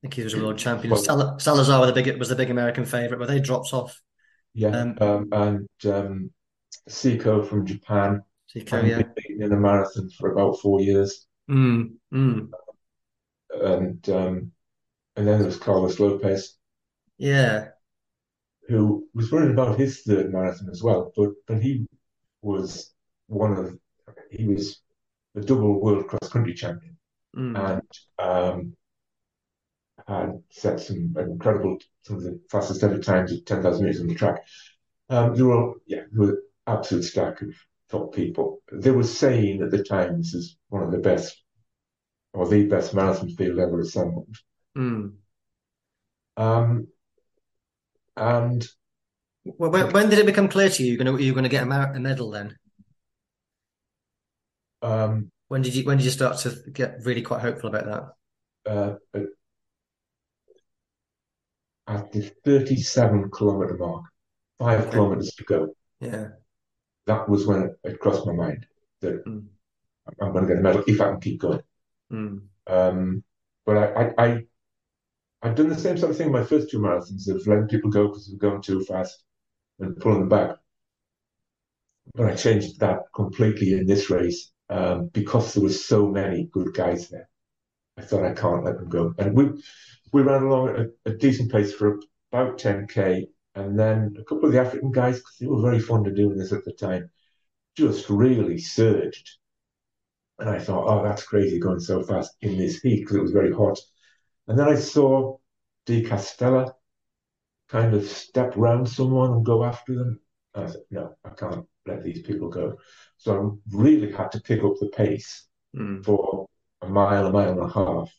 think he was a world champion. Well, Sal- Salazar was the big was the big American favourite, but they dropped off. Yeah, um, um, and um, Seko from Japan Seko, yeah. been in a marathon for about four years. Mm, mm. And um, and then there was Carlos Lopes. Yeah. Who was running about his third marathon as well, but but he was one of he was the double world cross country champion mm. and um, had set some incredible some of the fastest ever times at ten thousand meters on the track. Um, there were yeah, there were absolute stack of top people. They were saying at the time this is one of the best or the best marathon field ever assembled. Mm. Um, and well, when, when, did it become clear to you you're going to you're going to get a, mar- a medal then? Um, when did you when did you start to get really quite hopeful about that? Uh, at the 37 kilometer mark, five okay. kilometers to go. Yeah that was when it, crossed my mind that mm. I'm going to get a medal if I can keep going. Mm. Um, but I, I, I, I've done the same sort of thing in my first two marathons of letting people go because they're going too fast and pulling them back. But I changed that completely in this race um, because there were so many good guys there. I thought I can't let them go, and we we ran along at a, a decent pace for about 10k, and then a couple of the African guys, because they were very fond of doing this at the time, just really surged. And I thought, oh, that's crazy going so fast in this heat because it was very hot. And then I saw De Castella kind of step round someone and go after them. And I said, no, I can't let these people go. So I really had to pick up the pace mm. for a mile, a mile and a half.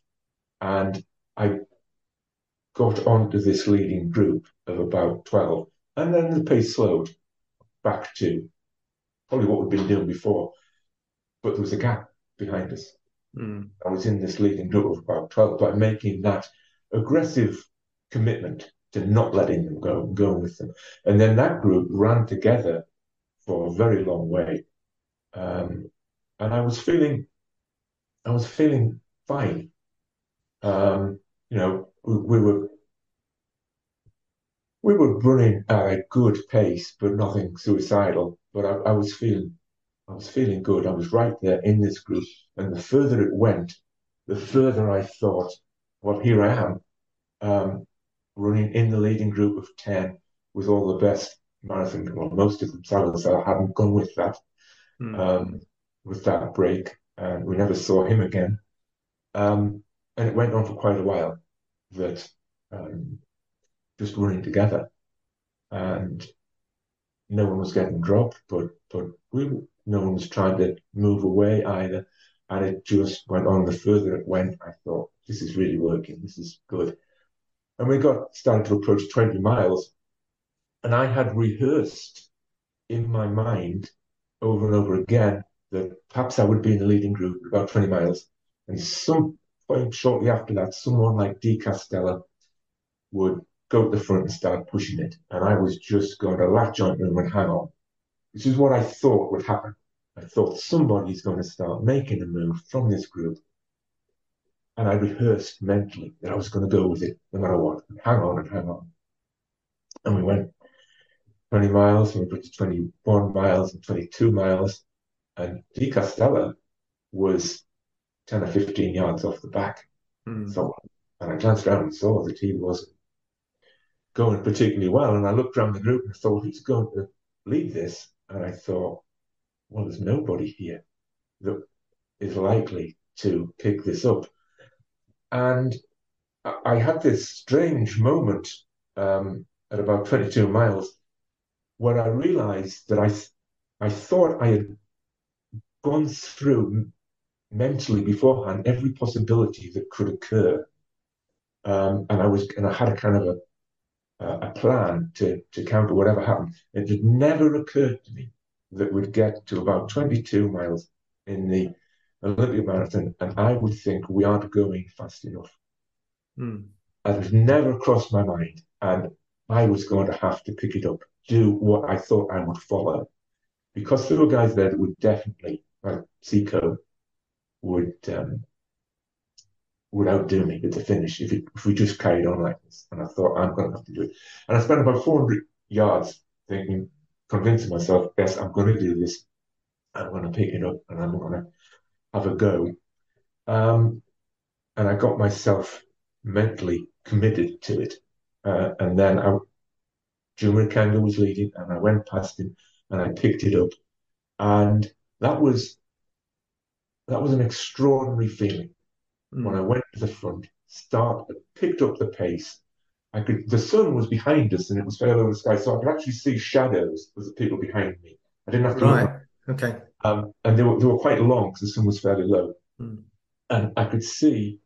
And I got onto this leading group of about 12, and then the pace slowed back to probably what we'd been doing before. But there was a gap behind us. Mm. I was in this leading group of about 12, by making that aggressive commitment to not letting them go, going with them. And then that group ran together for a very long way. Um, and I was feeling, I was feeling fine. Um, you know, we, we, were, we were running at a good pace, but nothing suicidal. But I, I was feeling, I was feeling good. I was right there in this group. And the further it went, the further I thought, well, here I am. Um, running in the leading group of 10 with all the best marathon, well, most of them, Salazar hadn't gone with that, mm. um, with that break. And we never saw him again. Um, and it went on for quite a while that um, just running together. And no one was getting dropped, but but we, no one was trying to move away either. And it just went on. The further it went, I thought, this is really working. This is good. And we got started to approach 20 miles. And I had rehearsed in my mind over and over again that perhaps I would be in the leading group about 20 miles. And some point shortly after that, someone like De Castella would go to the front and start pushing it. And I was just going to latch onto him and hang on, which is what I thought would happen. I thought somebody's going to start making a move from this group and I rehearsed mentally that I was going to go with it no matter what, and hang on and hang on. And we went 20 miles, got to 21 miles and 22 miles, and De Castella was 10 or 15 yards off the back. Mm. So, and I glanced around and saw that he wasn't going particularly well. And I looked around the group and thought he's going to lead this. And I thought, well, there's nobody here that is likely to pick this up. And I had this strange moment um, at about 22 miles where I realized that I, I thought I had gone through mentally beforehand every possibility that could occur. Um, and I was, and I had a kind of a, a plan to, to counter whatever happened. It had never occurred to me that we'd get to about 22 miles in the Olympic marathon, and I would think we aren't going fast enough. Mm. That had never crossed my mind, and I was going to have to pick it up, do what I thought I would follow, because there were guys there that would definitely, like Seko, would um, would outdo me at the finish if, it, if we just carried on like this. And I thought I'm going to have to do it. And I spent about 400 yards thinking, convincing myself, yes, I'm going to do this. I'm going to pick it up, and I'm going to have a go. Um, and I got myself mentally committed to it. Uh, and then I, Juma Ikangaa was leading, and I went past him and I picked it up. And that was that was an extraordinary feeling. Mm. When I went to the front, started, picked up the pace. I could the sun was behind us and it was fairly over the sky, so I could actually see shadows of the people behind me. I didn't have to right. Okay. Um, and they were, they were quite long because the sun was fairly low. Mm. And I could see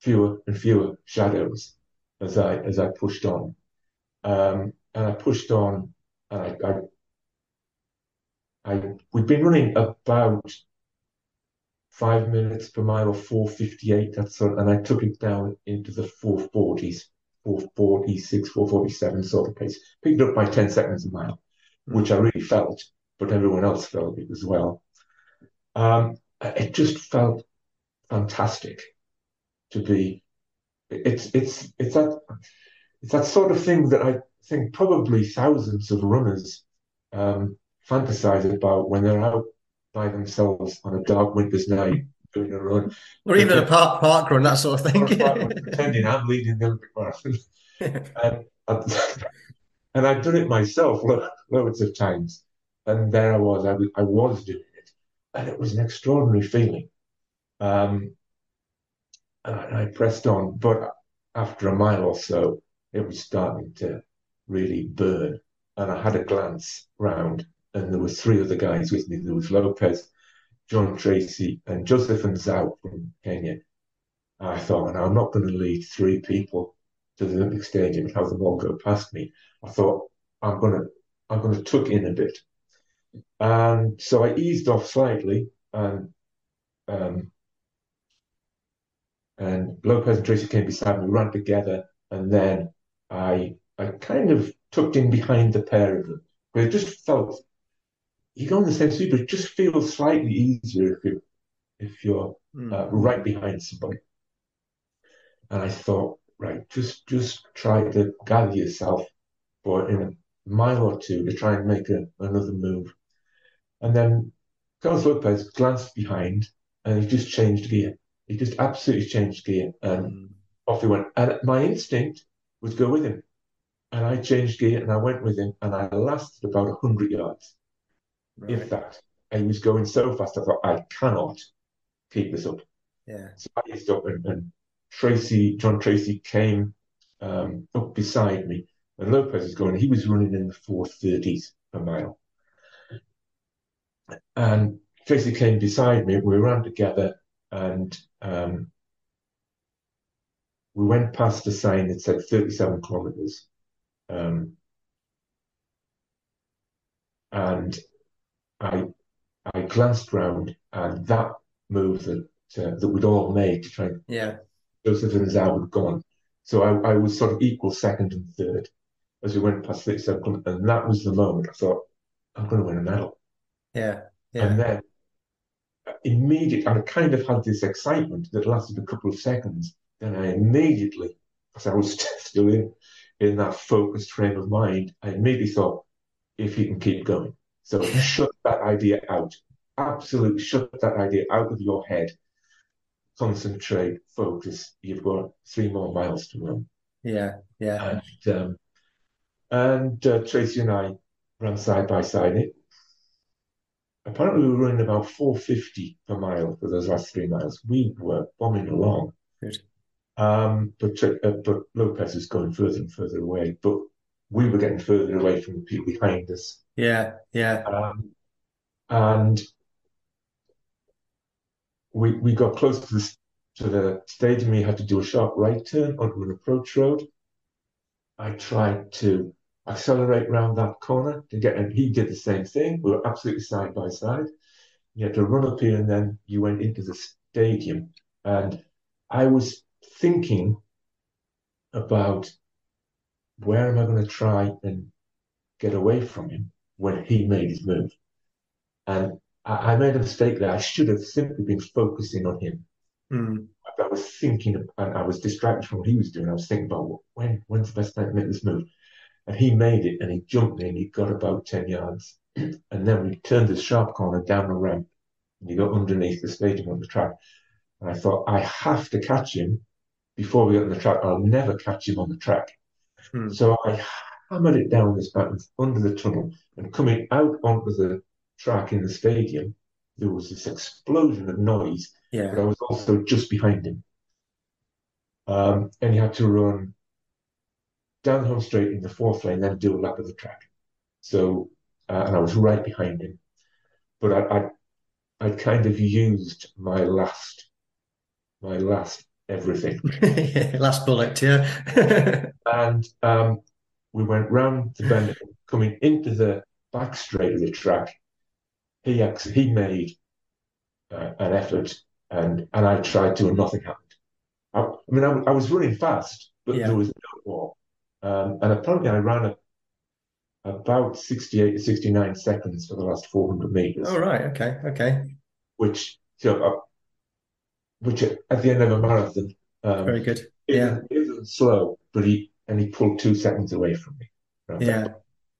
fewer and fewer shadows as I as I pushed on. Um, and I pushed on and I, I, I we'd been running about five minutes per mile or 458 That's sort and I took it down into the 440s 446 447 sort of pace picked up by 10 seconds a mile mm. which I really felt but everyone else felt it as well. Um, it just felt fantastic to be. It's it's it's that it's that sort of thing that I think probably thousands of runners um, fantasize about when they're out by themselves on a dark winter's night doing a run, or even a park park run, that sort of thing. pretending I'm leading the Olympic marathon, [LAUGHS] and, [LAUGHS] and I've done it myself loads of times. And there I was, I, I was doing it. And it was an extraordinary feeling. Um, and I, I pressed on, but after a mile or so, it was starting to really burn. And I had a glance round, and there were three other guys with me. There was Lopes, John Treacy, and Joseph Nzau from Kenya. I thought, I'm not going to lead three people to the Olympic Stadium and have them all go past me. I thought I'm going to I'm going to tuck in a bit, and so I eased off slightly, and um, and Lopes and Treacy came beside me, ran together, and then I I kind of tucked in behind the pair of them. But it just felt you go on the same speed, but it just feels slightly easier if you if you're mm. uh, right behind somebody. And I thought, right, just just try to gather yourself for in a mile or two to try and make a, another move. And then Carlos Lopes glanced behind and he just changed gear. He just absolutely changed gear and mm. off he went. And my instinct was go with him. And I changed gear and I went with him and I lasted about 100 yards, right. if that. And he was going so fast, I thought, I cannot keep this up. Yeah. So I eased up and, and Treacy, John Treacy came um, up beside me and Lopes is going, he was running in the 430s per mile. And Treacy came beside me, we ran together and um, we went past a sign that said 37 kilometers. Um, and I I glanced round and that move that uh, that we'd all made to try and yeah Joseph Nzau had gone. So I, I was sort of equal second and third as we went past 37 and that was the moment I thought I'm going to win a medal. Yeah, yeah. And then immediately, I kind of had this excitement that lasted a couple of seconds. Then I immediately, because I was [LAUGHS] still in in that focused frame of mind, I immediately thought, if he can keep going. So shut that idea out. Absolutely shut that idea out of your head. Concentrate, focus. You've got three more miles to run. Yeah, yeah. And, um, and uh, Treacy and I ran side by side. It, apparently, we were running about 450 per mile for those last three miles. We were bombing along. Good. Um, but uh, but Lopes is going further and further away. But we were getting further away from the people behind us. Yeah, yeah. Um, and we we got close to the to the stadium. We had to do a sharp right turn onto an approach road. I tried to accelerate around that corner to get, and he did the same thing. We were absolutely side by side. You had to run up here, and then you went into the stadium. And I was thinking about where am I going to try and get away from him when he made his move. And I, I made a mistake there. I should have simply been focusing on him. Mm. I was thinking, and I was distracted from what he was doing. I was thinking about when, when's the best time to make this move. And he made it, and he jumped in. He got about ten yards, [CLEARS THROAT] and then we turned the sharp corner down the ramp, and he got underneath the stadium on the track. And I thought, I have to catch him before we got on the track. I'll never catch him on the track. Hmm. So I hammered it down this back under the tunnel and coming out onto the track in the stadium, there was this explosion of noise. Yeah. But I was also just behind him. Um, and he had to run down the home straight in the fourth lane, then do a lap of the track. So, uh, and I was right behind him. But I, I, I kind of used my last, my last everything. [LAUGHS] Last bullet, yeah. [LAUGHS] and um, we went round the bend, coming into the back straight of the track. He he made uh, an effort, and and I tried to, and nothing happened. I, I mean, I, I, was running fast, but yeah. there was no wall. Um, and apparently, I ran a, about 68 to 69 seconds for the last 400 meters. Oh, right. Okay. Okay. Which, so, uh, which at the end of a marathon. Um, Very good. Yeah. It wasn't slow, but he and he pulled two seconds away from me. Right? Yeah.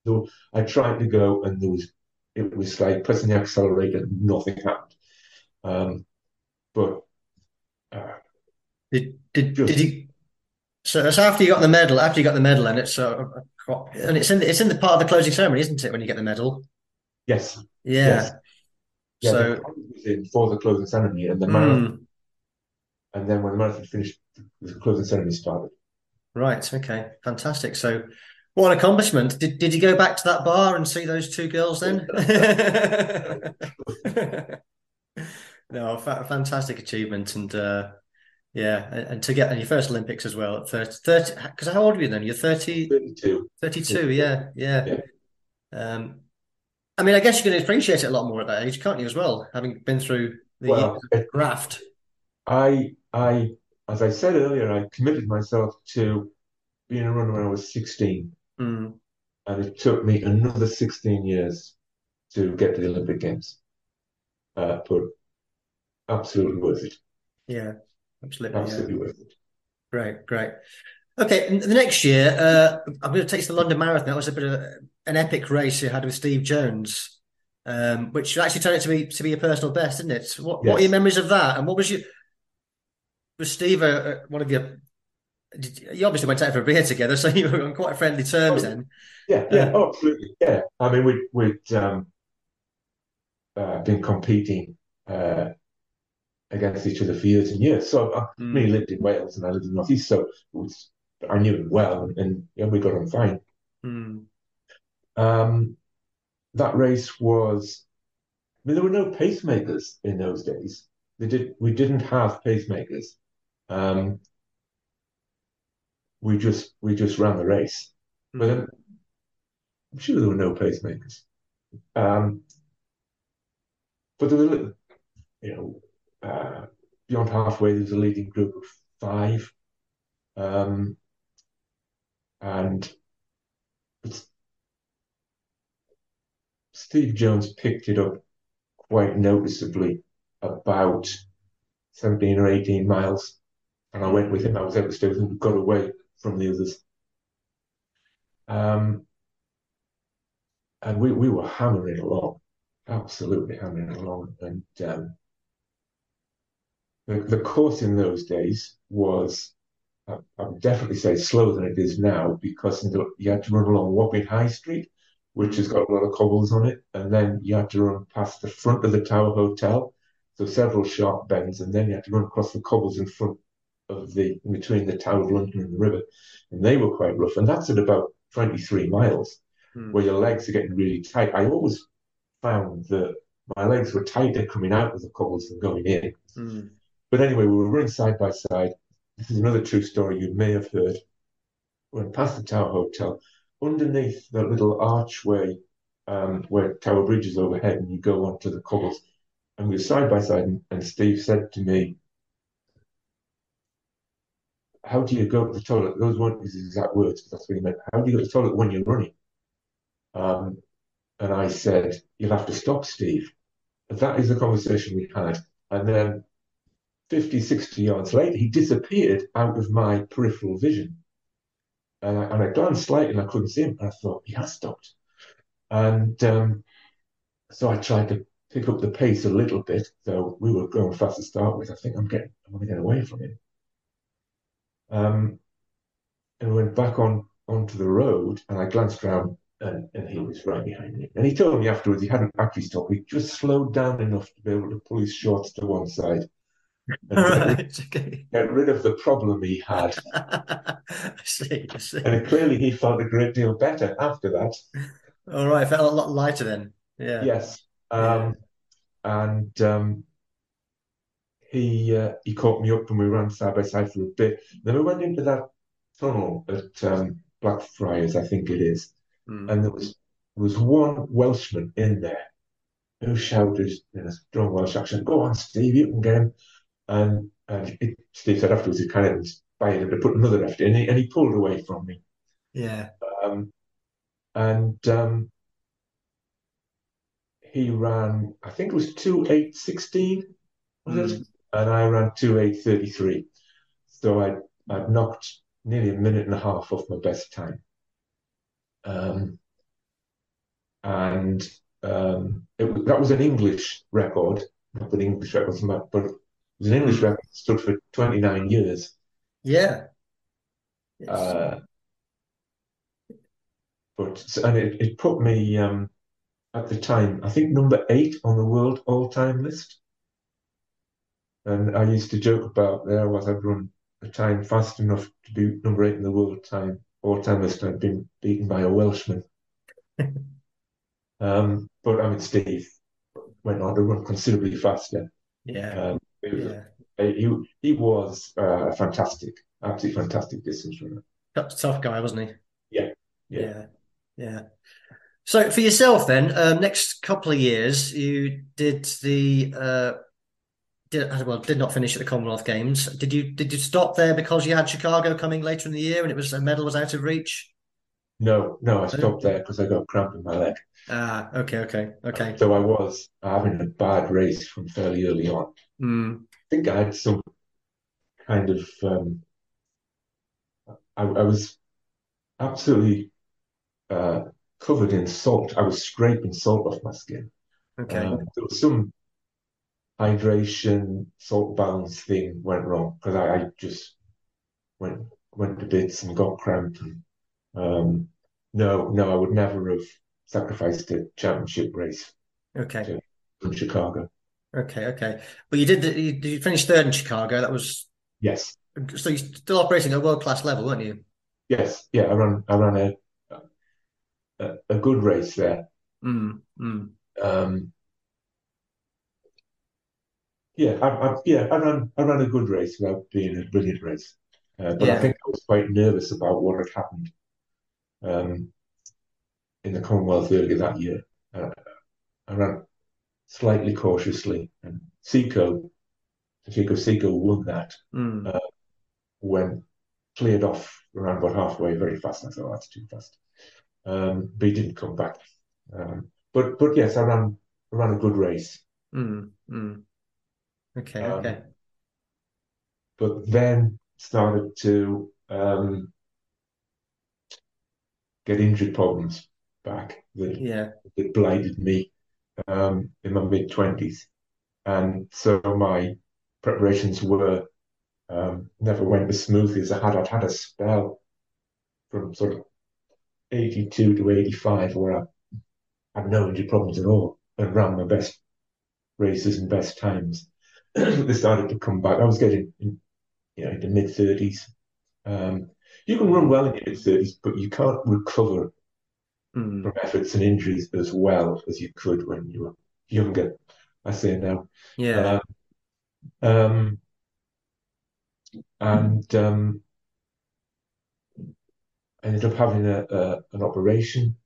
So I tried to go, and there was it was like pressing the accelerator, and nothing happened. Um, but uh, did did just, did you? So, so after you got the medal, after you got the medal, and it's uh, and it's in it's in the part of the closing ceremony, isn't it? When you get the medal. Yes. Yeah. Yes. Yeah, so the was in for the closing ceremony, and the mm. marathon and then when the marathon finished, the closing ceremony started. Right. Okay. Fantastic. So, what an accomplishment! Did Did you go back to that bar and see those two girls then? [LAUGHS] no, fa- fantastic achievement, and uh, Yeah, and, and to get and your first Olympics as well at 30, 30 because how old were you then? You're 30, 32. 32, yeah, yeah. Yeah. Um, I mean, I guess you can appreciate it a lot more at that age, can't you, as well, having been through the Well, graft. I, I, as I said earlier, I committed myself to being a runner when I was 16, Mm, and it took me another 16 years to get to the Olympic Games. Uh, but absolutely worth it. yeah, absolutely. Yeah. Absolutely worth it. Great, great. Okay, and the next year, uh, I'm going to take you to the London Marathon. That was a bit of an epic race you had with Steve Jones, um, which actually turned out to be to be a personal best, didn't it? What What are your memories of that? And what was your was Steve uh, uh, one of your? Did, you obviously went out for a beer together, so [LAUGHS] you were on quite friendly terms Oh, then. Yeah, yeah, oh, absolutely. Yeah. I mean, we'd, we'd um, uh, been competing uh, against each other for years and years. So I, I Mm. mean, lived in Wales and I lived in the Northeast, so it was, I knew him well, and, and yeah, we got on fine. Mm. Um, that race was, I mean, there were no pacemakers in those days. They did, we didn't have pacemakers. Um, we just, we just ran the race. But I'm sure there were no pacemakers. Um, but there was, a little- you know, uh, beyond halfway, there was a leading group of five. Um, and Steve Jones picked it up quite noticeably about 17 or 18 miles. And I went with him. I was able to stay with him. We got away from the others. Um, and we, we were hammering along, absolutely hammering along. And um, the, the course in those days was, I, I would definitely say, slower than it is now because the- you had to run along Wapping High Street, which has got a lot of cobbles on it, and then you had to run past the front of the Tower Hotel, so several sharp bends, and then you had to run across the cobbles in front of the between the Tower of London and the river, and they were quite rough. And that's at about 23 miles Mm. where your legs are getting really tight. I always found that my legs were tighter coming out of the cobbles than going in. Mm. But anyway, we were running side by side. This is another true story you may have heard. We went past the Tower Hotel, underneath the little archway um, where Tower Bridge is overhead, and you go onto the cobbles. And we were side by side, and, and Steve said to me, How do you go to the toilet? Those weren't his exact words, but that's what he meant. How do you go to the toilet when you're running? Um, and I said, You'll have to stop, Steve. And that is the conversation we had. And then 50, 60 yards later, he disappeared out of my peripheral vision. And I, and I glanced slightly and I couldn't see him. And I thought, he has stopped. And um, so I tried to pick up the pace a little bit, though we were going fast to start with. I think I'm getting, I'm going to get away from him. Um, and went back on onto the road, and I glanced around, and, and he was right behind me. And he told me afterwards he hadn't actually stopped. He just slowed down enough to be able to pull his shorts to one side [LAUGHS] and All get, rid, right, okay. get rid of the problem he had. [LAUGHS] I see, I see. And clearly, he felt a great deal better after that. All right, felt a lot lighter then. Yeah. Yes. Um, and um, he uh, he caught me up and we ran side by side for a bit. Then we went into that tunnel at um, Blackfriars, I think it is, Mm. and there was there was one Welshman in there who shouted in a strong Welsh accent, "Go on, Steve, you can get him." And and it, Steve said afterwards he kind of inspired him to put another effort in, and he, and he pulled away from me. Yeah. Um, and um, he ran, I think it was two eight sixteen, was it? And I ran two eight thirty three. So I I'd knocked nearly a minute and a half off my best time. Um, and um, it was, that was an English record, not that English matter, but it was an English Mm. record that stood for 29 years. Yeah. Yes. Uh, but and it, it put me um, at the time, I think number eight on the world all-time list. And I used to joke about there was I'd run a time fast enough to be number eight in the world time all-time list. I'd been beaten by a Welshman. [LAUGHS] Um, but I mean, Steve went on to run considerably faster. yeah. Um, Yeah. he he was uh, fantastic, absolutely fantastic distance runner. Tough, tough guy, wasn't he? Yeah, yeah, yeah. yeah. So for yourself, then, um, next couple of years, you did the uh, did well did not finish at the Commonwealth Games. Did you did you stop there because you had Chicago coming later in the year and it was a medal was out of reach? No, no, I stopped there because I got cramp in my leg. Ah, okay, okay, okay. So I was having a bad race from fairly early on. Mm. I think I had some kind of um, I, I was absolutely uh, covered in salt. I was scraping salt off my skin. Okay. Um, there was some hydration salt balance thing went wrong because I, I, just went went to bits and got cramp. And, um, no, no, I would never have sacrificed a championship race. Okay. To, from Chicago. Okay, okay. But you did. The, you, you finished third in Chicago. That was yes. So you're still operating at a world class level, weren't you? Yes. Yeah, I ran. I ran a a, a good race there. Mm, mm. Um, yeah, I, I, yeah, I ran I ran a good race without being a brilliant race, uh, but Yeah. I think I was quite nervous about what had happened um, in the Commonwealth earlier that year. Uh, I ran slightly cautiously, and Seko, Chico Seko won that Mm. when cleared off around about halfway very fast. I thought that's too fast, um, but he didn't come back. Um, but but yes, I ran I ran a good race. Mm. Mm. Okay, Um, okay. but then started to um, get injury problems back that, Yeah. that blighted me um, in my mid twenties, and so my preparations were um, never went as smoothly as I had. I'd had a spell from sort of eighty two to eighty five where I had no injury problems at all and ran my best races and best times. [CLEARS THROAT] they started to come back. I was getting, in, you know, in the mid thirties. Um, you can run well in your mid thirties, but you can't recover Mm. from efforts and injuries as well as you could when you were younger. I say now. Yeah. Um, um, and um, I ended up having a, a an operation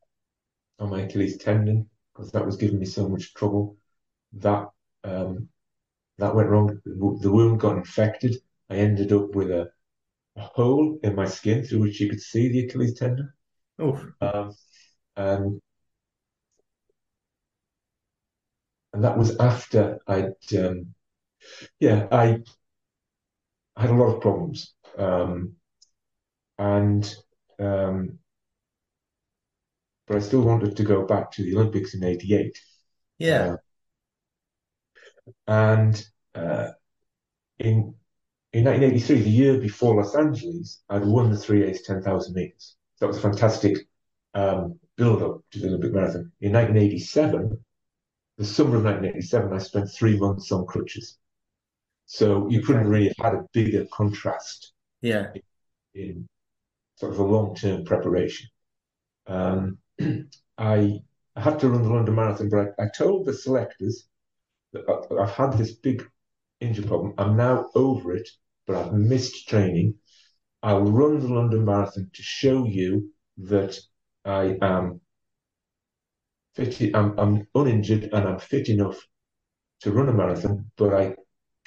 on my Achilles tendon because that was giving me so much trouble. That um, that went wrong. The, wound got infected. I ended up with a, a hole in my skin through which you could see the Achilles tendon. Oh, Um, and and that was after I'd um, yeah I I had a lot of problems um, and um, but I still wanted to go back to the Olympics in '88 yeah. And uh, in in 1983 the year before Los Angeles I'd won the three A's 10,000 meters that was a fantastic um, build up to the Olympic marathon in 1987 the summer of 1987, I spent three months on crutches. So you couldn't really have had a bigger contrast Yeah. in sort of a long-term preparation. Um, I, [CLEARS THROAT] I had to run the London Marathon, but I, I told the selectors I've had this big injury problem. I'm now over it, but I've missed training. I'll run the London Marathon to show you that I am fit, I'm, I'm uninjured and I'm fit enough to run a marathon, but I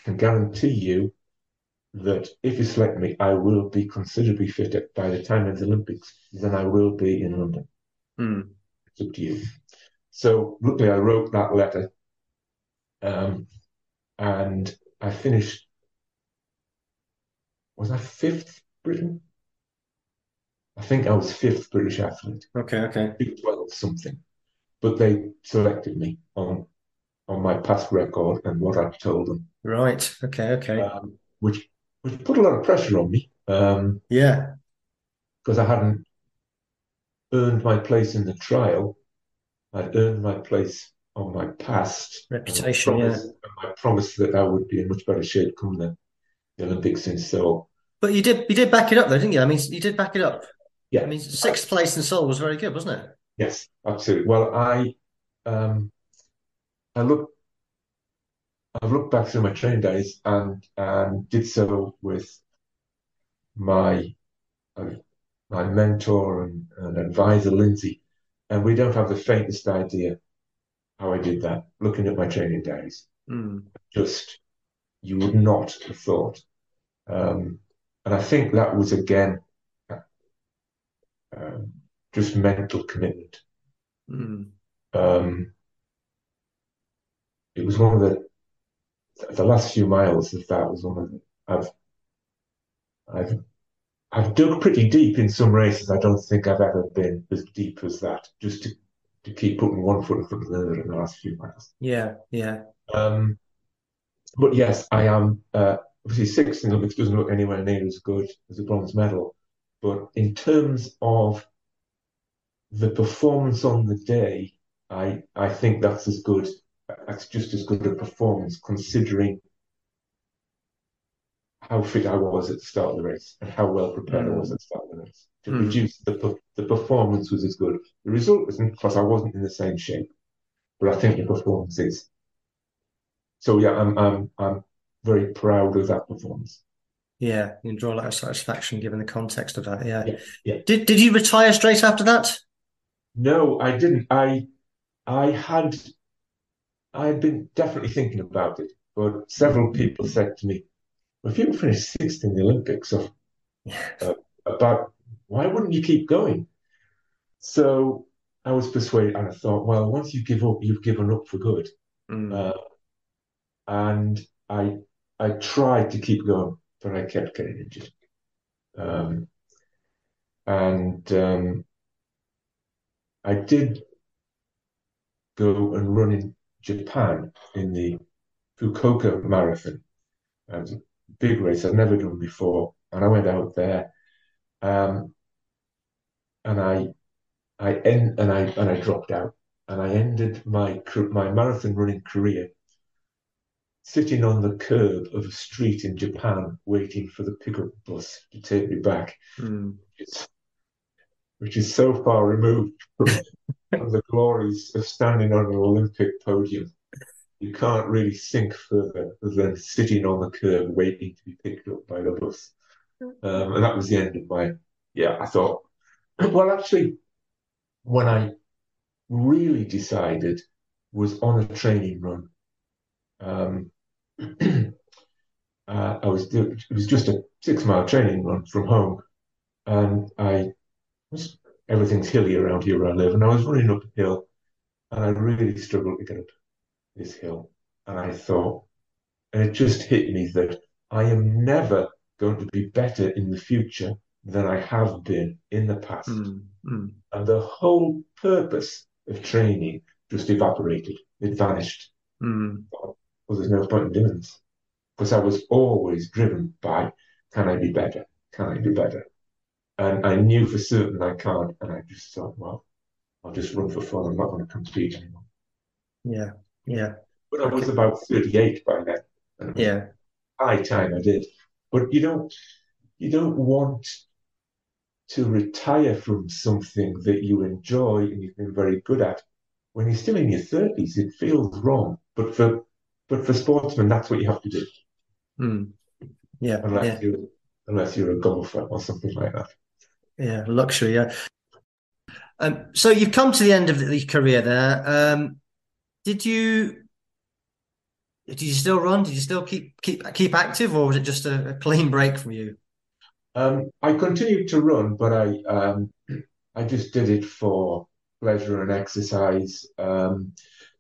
can guarantee you that if you select me, I will be considerably fitter by the time of the Olympics than I will be in London. Mm. It's up to you. So luckily, I wrote that letter, um, and I finished. Was I fifth Britain? I think I was fifth British athlete. Okay, okay. Big 12 something. But they selected me on on my past record and what I've told them, Right. Okay, okay. um, which which put a lot of pressure on me um, Yeah. because I hadn't earned my place in the trial. I'd earned my place on my past and Reputation, promise, and my promise that I would be in much better shape come the, the Olympics in Seoul. But you did you did back it up though, didn't you? I mean, you did back it up. Yeah, I mean, sixth place in Seoul was very good, wasn't it? yes, absolutely. Well, I um, I look I've looked back through my training days and and did so with my uh, my mentor and, and advisor Lindsay, and we don't have the faintest idea how I did that. Looking at my training days, Mm. just you would not have thought. Um, and I think that was again um, just mental commitment. Mm. Um, it was one of the the last few miles of that was one of the I've I've I've dug pretty deep in some races. I don't think I've ever been as deep as that, just to, to keep putting one foot in front of the other in the last few miles. Yeah, yeah. Um, but yes, I am uh, obviously sixth in the Olympics doesn't look anywhere near as good as a bronze medal. But in terms of the performance on the day, I I think that's as good. That's just as good a performance considering how fit I was at the start of the race and how well prepared I was at the start of the race. To Mm. produce the the performance was as good. The result wasn't because I wasn't in the same shape, but I think the performance is. So yeah, I'm I'm I'm very proud of that performance. Yeah, you draw a lot of satisfaction given the context of that. Yeah. Yeah, yeah. Did did you retire straight after that? No, I didn't. I I had I had been definitely thinking about it, but several people said to me, if you finish sixth in the Olympics, of uh, about why wouldn't you keep going? So I was persuaded, and I thought, well, once you give up, you've given up for good. Mm. Uh, and I I tried to keep going, but I kept getting injured. Um, and um, I did go and run in Japan in the Fukuoka Marathon. It was a big race I'd never done before, and I went out there, um, and I I end and I and I dropped out, and I ended my my marathon running career sitting on the curb of a street in Japan, waiting for the pickup bus to take me back, Mm. Which is so far removed from, [LAUGHS] from the glories of standing on an Olympic podium. You can't really think further than sitting on the curb waiting to be picked up by the bus. Um, and that was the end of my, yeah, I thought, [CLEARS THROAT] well, actually, when I really decided was on a training run. Um, [CLEARS THROAT] uh, I was it was just a six mile training run from home, and I was everything's hilly around here where I live, and I was running up a hill, and I really struggled to get up this hill, and I thought, and it just hit me that I am never going to be better in the future than I have been in the past. Mm. Mm. And the whole purpose of training just evaporated. It vanished. Mm. Well, there's no point in doing this. Because I was always driven by, can I be better? Can I be better? And I knew for certain I can't. And I just thought, well, I'll just run for fun. I'm not going to compete anymore. Yeah, yeah, But I was about 38 by then. Yeah. high time I did. But you don't, you don't want to retire from something that you enjoy and you've been very good at when you're still in your 30s. It feels wrong. But for but for sportsmen, that's what you have to do, Mm. Yeah, unless yeah, you're unless you're a golfer or something like that. yeah. Luxury, yeah. Um, so you've come to the end of the career there. Um, did you did you still run? Did you still keep keep keep active, or was it just a, a clean break from you? Um, I continued to run, but I um, I just did it for pleasure and exercise. Um,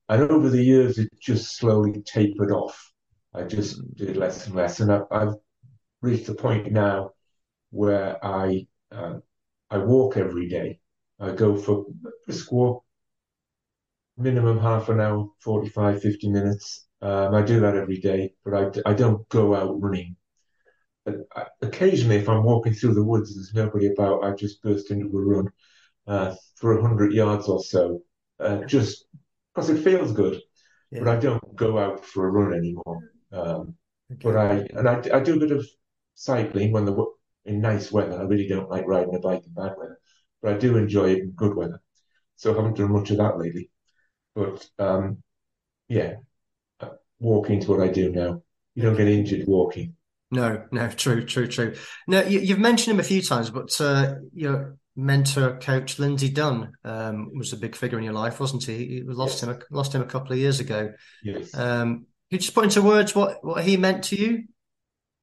and over the years, it just slowly tapered off. I just did less and less, and I, I've reached the point now where I uh, I walk every day. I go for a walk, minimum half an hour, 45, 50 minutes. Um, I do that every day, but I, I don't go out running. I- occasionally, if I'm walking through the woods, there's nobody about, I just burst into a run uh, for a hundred yards or so, uh, just because it feels good. But I don't go out for a run anymore. Um, Okay. but I and I, I do a bit of cycling when the in nice weather. I really don't like riding a bike in bad weather, but I do enjoy it in good weather. So I haven't done much of that lately. But um, yeah, uh, walking to what I do now. You don't get injured walking. No, no, true, true, true. No, you, have mentioned him a few times, but uh, your mentor, coach Lindsay Dunn, um, was a big figure in your life, wasn't he? You lost yes. him, lost him a couple of years ago. Yes. Um, you just put into words what, what he meant to you,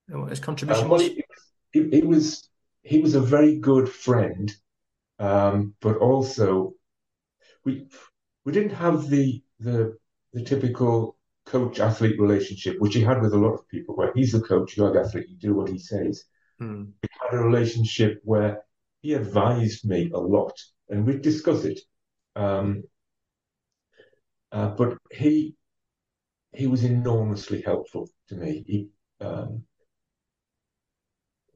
what his contribution uh, well, was? He, he, was he was a very good friend, um, but also we we didn't have the the the typical coach athlete relationship, which he had with a lot of people, where he's the coach, you're the athlete, you do what he says. Mm. We had a relationship where he advised me a lot, and we'd discuss it. Um, uh, but he he was enormously helpful to me. He, um,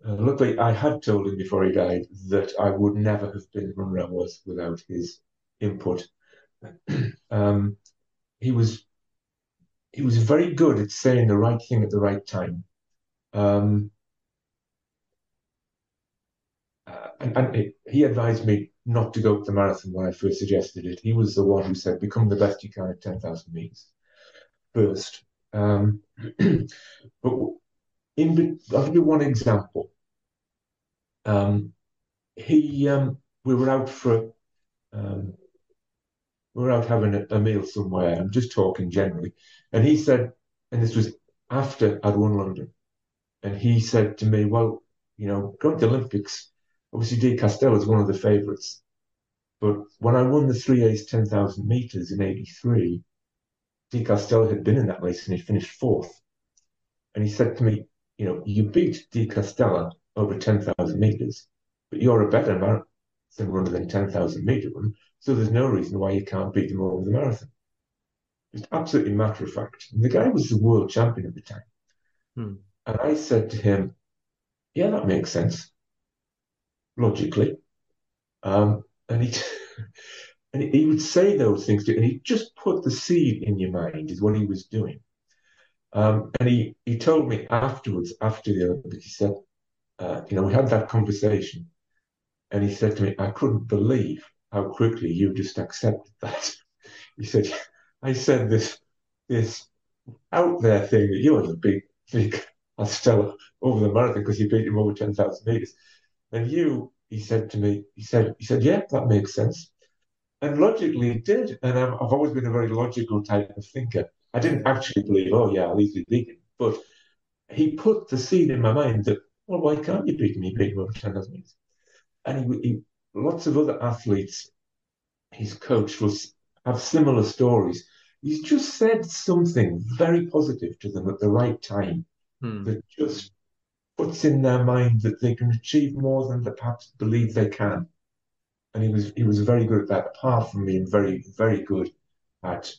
uh, luckily, I had told him before he died that I would never have been the runner I was without his input. [CLEARS THROAT] um, he was he was very good at saying the right thing at the right time. Um, uh, and, and it, he advised me not to go to the marathon when I first suggested it. He was the one who said, "Become the best you can at ten thousand meters first. Um, [CLEARS THROAT] but in, I'll give you one example. Um, he, um, we were out for, um, we were out having a, a, meal somewhere. I'm just talking generally, and he said, and this was after I'd won London, and he said to me, "Well, you know, going to the Olympics, obviously De Castella is one of the favourites, but when I won the three A's ten thousand meters in '83." De Castella had been in that race and he finished fourth. And he said to me, you know, you beat De Castella over 10,000 meters, but you're a better marathon runner than 10,000 meter one. So there's no reason why you can't beat them over the marathon. Just absolutely matter of fact. And the guy was the world champion at the time. Hmm. And I said to him, yeah, that makes sense. Logically. Um, and he, [LAUGHS] and he would say those things to you, and he just put the seed in your mind, is what he was doing. Um, and he, he told me afterwards, after the Olympics, he said, uh, you know, we had that conversation, and he said to me, I couldn't believe how quickly you just accepted that. [LAUGHS] he said, I said this this out there thing that you were the big, big Stella over the marathon because you beat him over 10,000 meters. And you, he said to me, he said, he said, yeah, that makes sense. And logically, it did. And I've, I've always been a very logical type of thinker. I didn't actually believe, oh, yeah, I'll easily beat him. But he put the seed in my mind that, well, why can't you beat me? Beat him over 10,000 meters. And he, he, lots of other athletes his coach will have similar stories. He's just said something very positive to them at the right time hmm. that just puts in their mind that they can achieve more than they perhaps believe they can and he was he was very good at that. Apart from being very very good at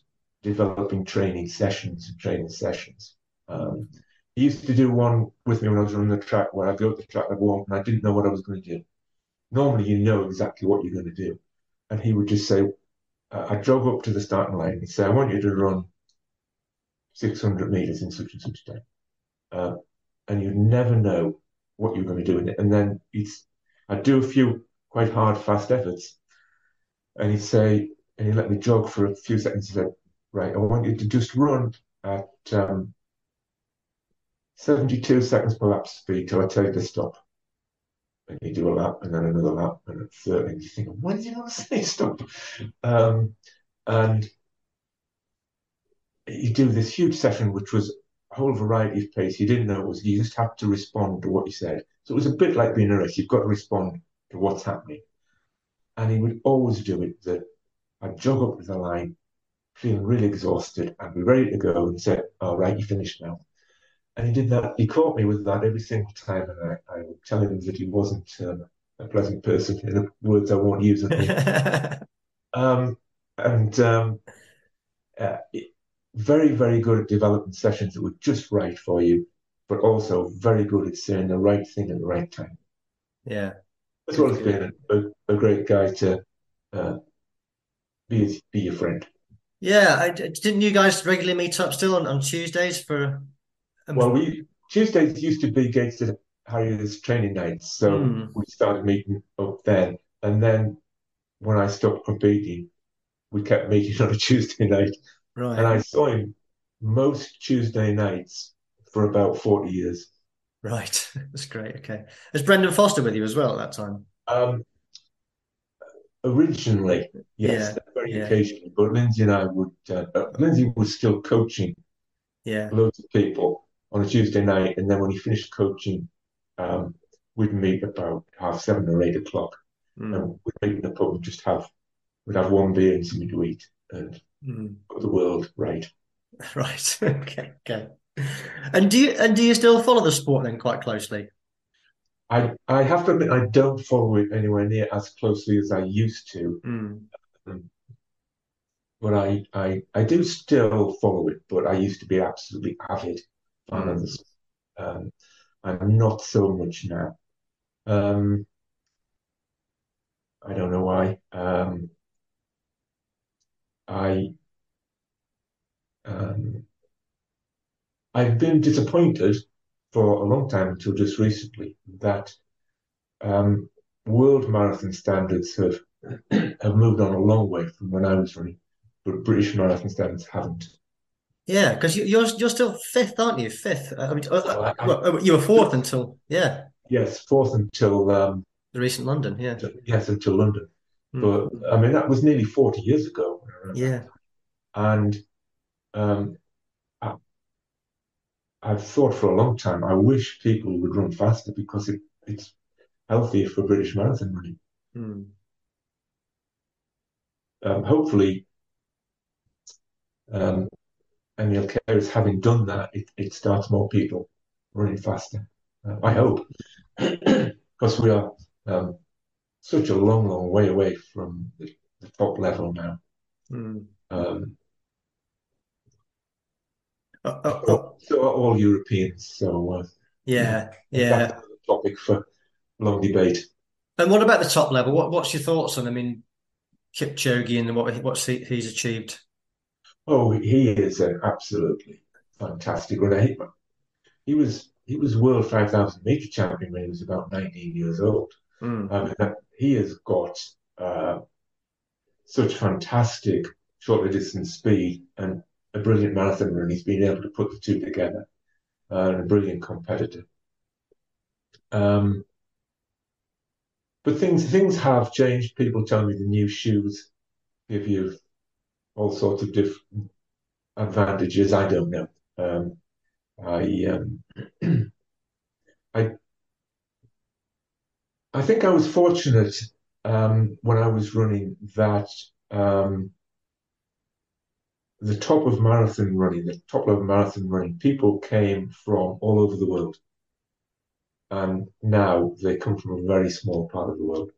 developing training sessions and training sessions. Um, he used to do one with me when I was running the track where I'd go to the track, I'd walk, and I didn't know what I was going to do. Normally, you know exactly what you're going to do, and he would just say, "I drove up to the starting line and say, I want you to run 600 meters in such and such a time," uh, and you'd never know what you're going to do in it. And then it's I'd do a few quite hard, fast efforts. And he'd say, and he let me jog for a few seconds. He said, right, I want you to just run at um, 72 seconds per lap speed till I tell you to stop. And you do a lap and then another lap and third. And you think, when did you want to say [LAUGHS] stop? Um, and you do this huge session, which was a whole variety of pace. You didn't know it was, you just had to respond to what you said. So it was a bit like being a race. You've got to respond to what's happening. And he would always do it that I'd jog up to the line, feeling really exhausted, and be ready to go and say, All right, you finished now. And he did that. He caught me with that every single time. And I, I would tell him that he wasn't um, a pleasant person, in the words I won't use. [LAUGHS] um, and um, uh, very, very good at developing sessions that were just right for you, but also very good at saying the right thing at the right time. Yeah, as well as being a, a great guy to uh, be be your friend. Yeah, I, didn't you guys regularly meet up still on, on Tuesdays for? Um, well, we Tuesdays used to be Gateshead Harriers training nights, so mm. we started meeting up then, and then when I stopped competing, we kept meeting [LAUGHS] on a Tuesday night, right. and I saw him most Tuesday nights for about 40 years. Right. [LAUGHS] That's great. Okay. Is Brendan Foster with you as well at that time? Um, originally, yes, Yeah, very yeah. occasionally, but Lindsay and I would, uh, Lindsay was still coaching Yeah. loads of people on a Tuesday night, and then when he finished coaching, um, we'd meet about half seven or eight o'clock, Mm, and we'd meet in the pub and just have, we'd have one beer and something to eat and mm. put the world right. [LAUGHS] Right. Okay. Okay. And do you and do you still follow the sport then quite closely? I I have to admit I don't follow it anywhere near as closely as I used to, Mm, but I I I do still follow it, but I used to be absolutely avid this. Um, I'm not so much now. Um, I don't know why. Um, I um, I've been disappointed for a long time until just recently that um, world marathon standards have [CLEARS THROAT] have moved on a long way from when I was running, but British marathon standards haven't. Yeah, because you, you're you're still fifth, aren't you? Fifth. I mean, uh, uh, Well, well, uh, you were fourth until yeah, Yes, fourth until um, the recent London. Yeah. yes until London, Mm. but I mean that was nearly 40 years ago. when I ran Yeah. And um, I, I've thought for a long time, I wish people would run faster because it, it's healthier for British marathon running. Mm. Um, hopefully, um, Emile Cairess, having done that, it, it starts more people running faster. Uh, I hope, [CLEARS THROAT] because we are um, such a long, long way away from the, the top level now. Mm. Um, Oh, oh, oh, so are all Europeans. So uh, yeah, yeah. topic for long debate. And what about the top level? What what's your thoughts on? I mean, Kipchoge and what what's he, he's achieved? Oh, he is an absolutely fantastic runner. He, he was he was world five thousand meter champion when he was about nineteen years old. Mm. That, he has got uh, such fantastic shorter distance speed and a brilliant marathon run. He's been able to put the two together uh, and a brilliant competitor. Um, but things things have changed. People tell me the new shoes give you all sorts of different advantages. I don't know. Um, I um, [CLEARS THROAT] I I think I was fortunate um, when I was running that um, the top of marathon running, the top level marathon running, people came from all over the world. And now they come from a very small part of the world.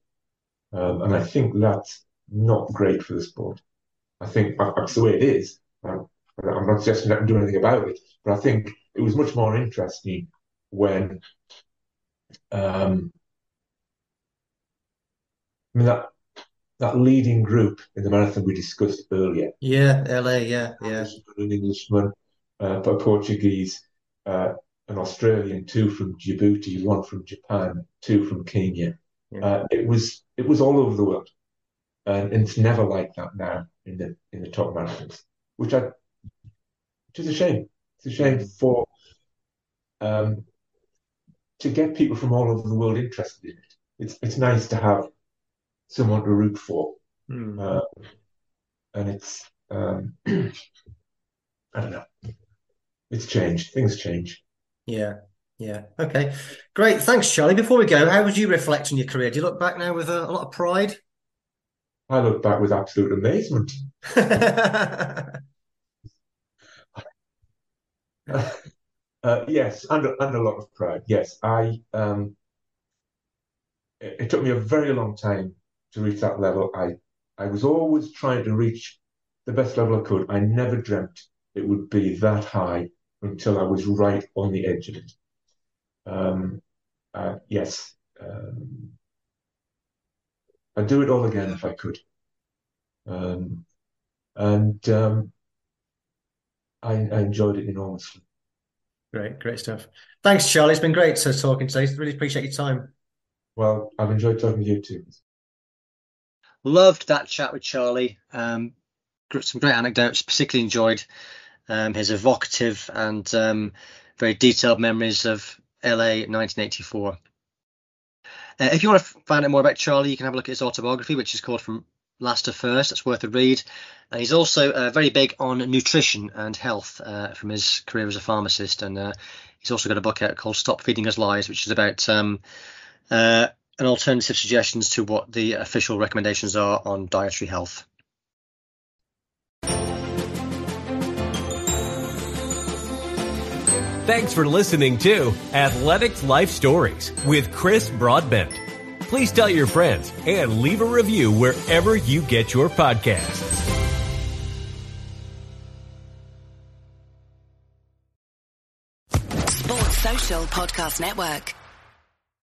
Um, and I think that's not great for the sport. I think that's the way it is. Um, I'm not suggesting that I can do anything about it, but I think it was much more interesting when um, I mean that that leading group in the marathon we discussed earlier, Yeah, LA. Yeah, yeah. an Englishman, uh, a Portuguese, uh, an Australian, two from Djibouti, one from Japan, two from Kenya. Yeah. Uh, it was it was all over the world, and, and it's never like that now in the in the top marathons, which I which is a shame. It's a shame for um, to get people from all over the world interested in it. It's it's nice to have someone to root for, Mm. uh, and it's um, [CLEARS THROAT] I don't know. It's changed. Things change. Yeah, yeah. Okay, great. Thanks, Charlie. Before we go, how would you reflect on your career? Do you look back now with a, a lot of pride? I look back with absolute amazement. [LAUGHS] Uh, yes, and, and a lot of pride. Yes, I um, it, it took me a very long time to reach that level. I I was always trying to reach the best level I could. I never dreamt it would be that high until I was right on the edge of it. Um, uh, yes, um, I'd do it all again if I could. Um, and um, I, I enjoyed it enormously. Great, great stuff. Thanks, Charlie. It's been great to talking today. Really appreciate your time. Well, I've enjoyed talking to you too. Loved that chat with Charlie. Um, some great anecdotes. Particularly enjoyed um, his evocative and um, very detailed memories of LA 1984. Uh, if you want to find out more about Charlie, you can have a look at his autobiography, which is called From Last to First. That's worth a read. And he's also uh, very big on nutrition and health uh, from his career as a pharmacist. And uh, he's also got a book out called Stop Feeding Us Lies, which is about um, uh, an alternative suggestions to what the official recommendations are on dietary health. Thanks for listening to Athletics Life Stories with Chris Broadbent. Please tell your friends and leave a review wherever you get your podcasts. Sports Social Podcast Network.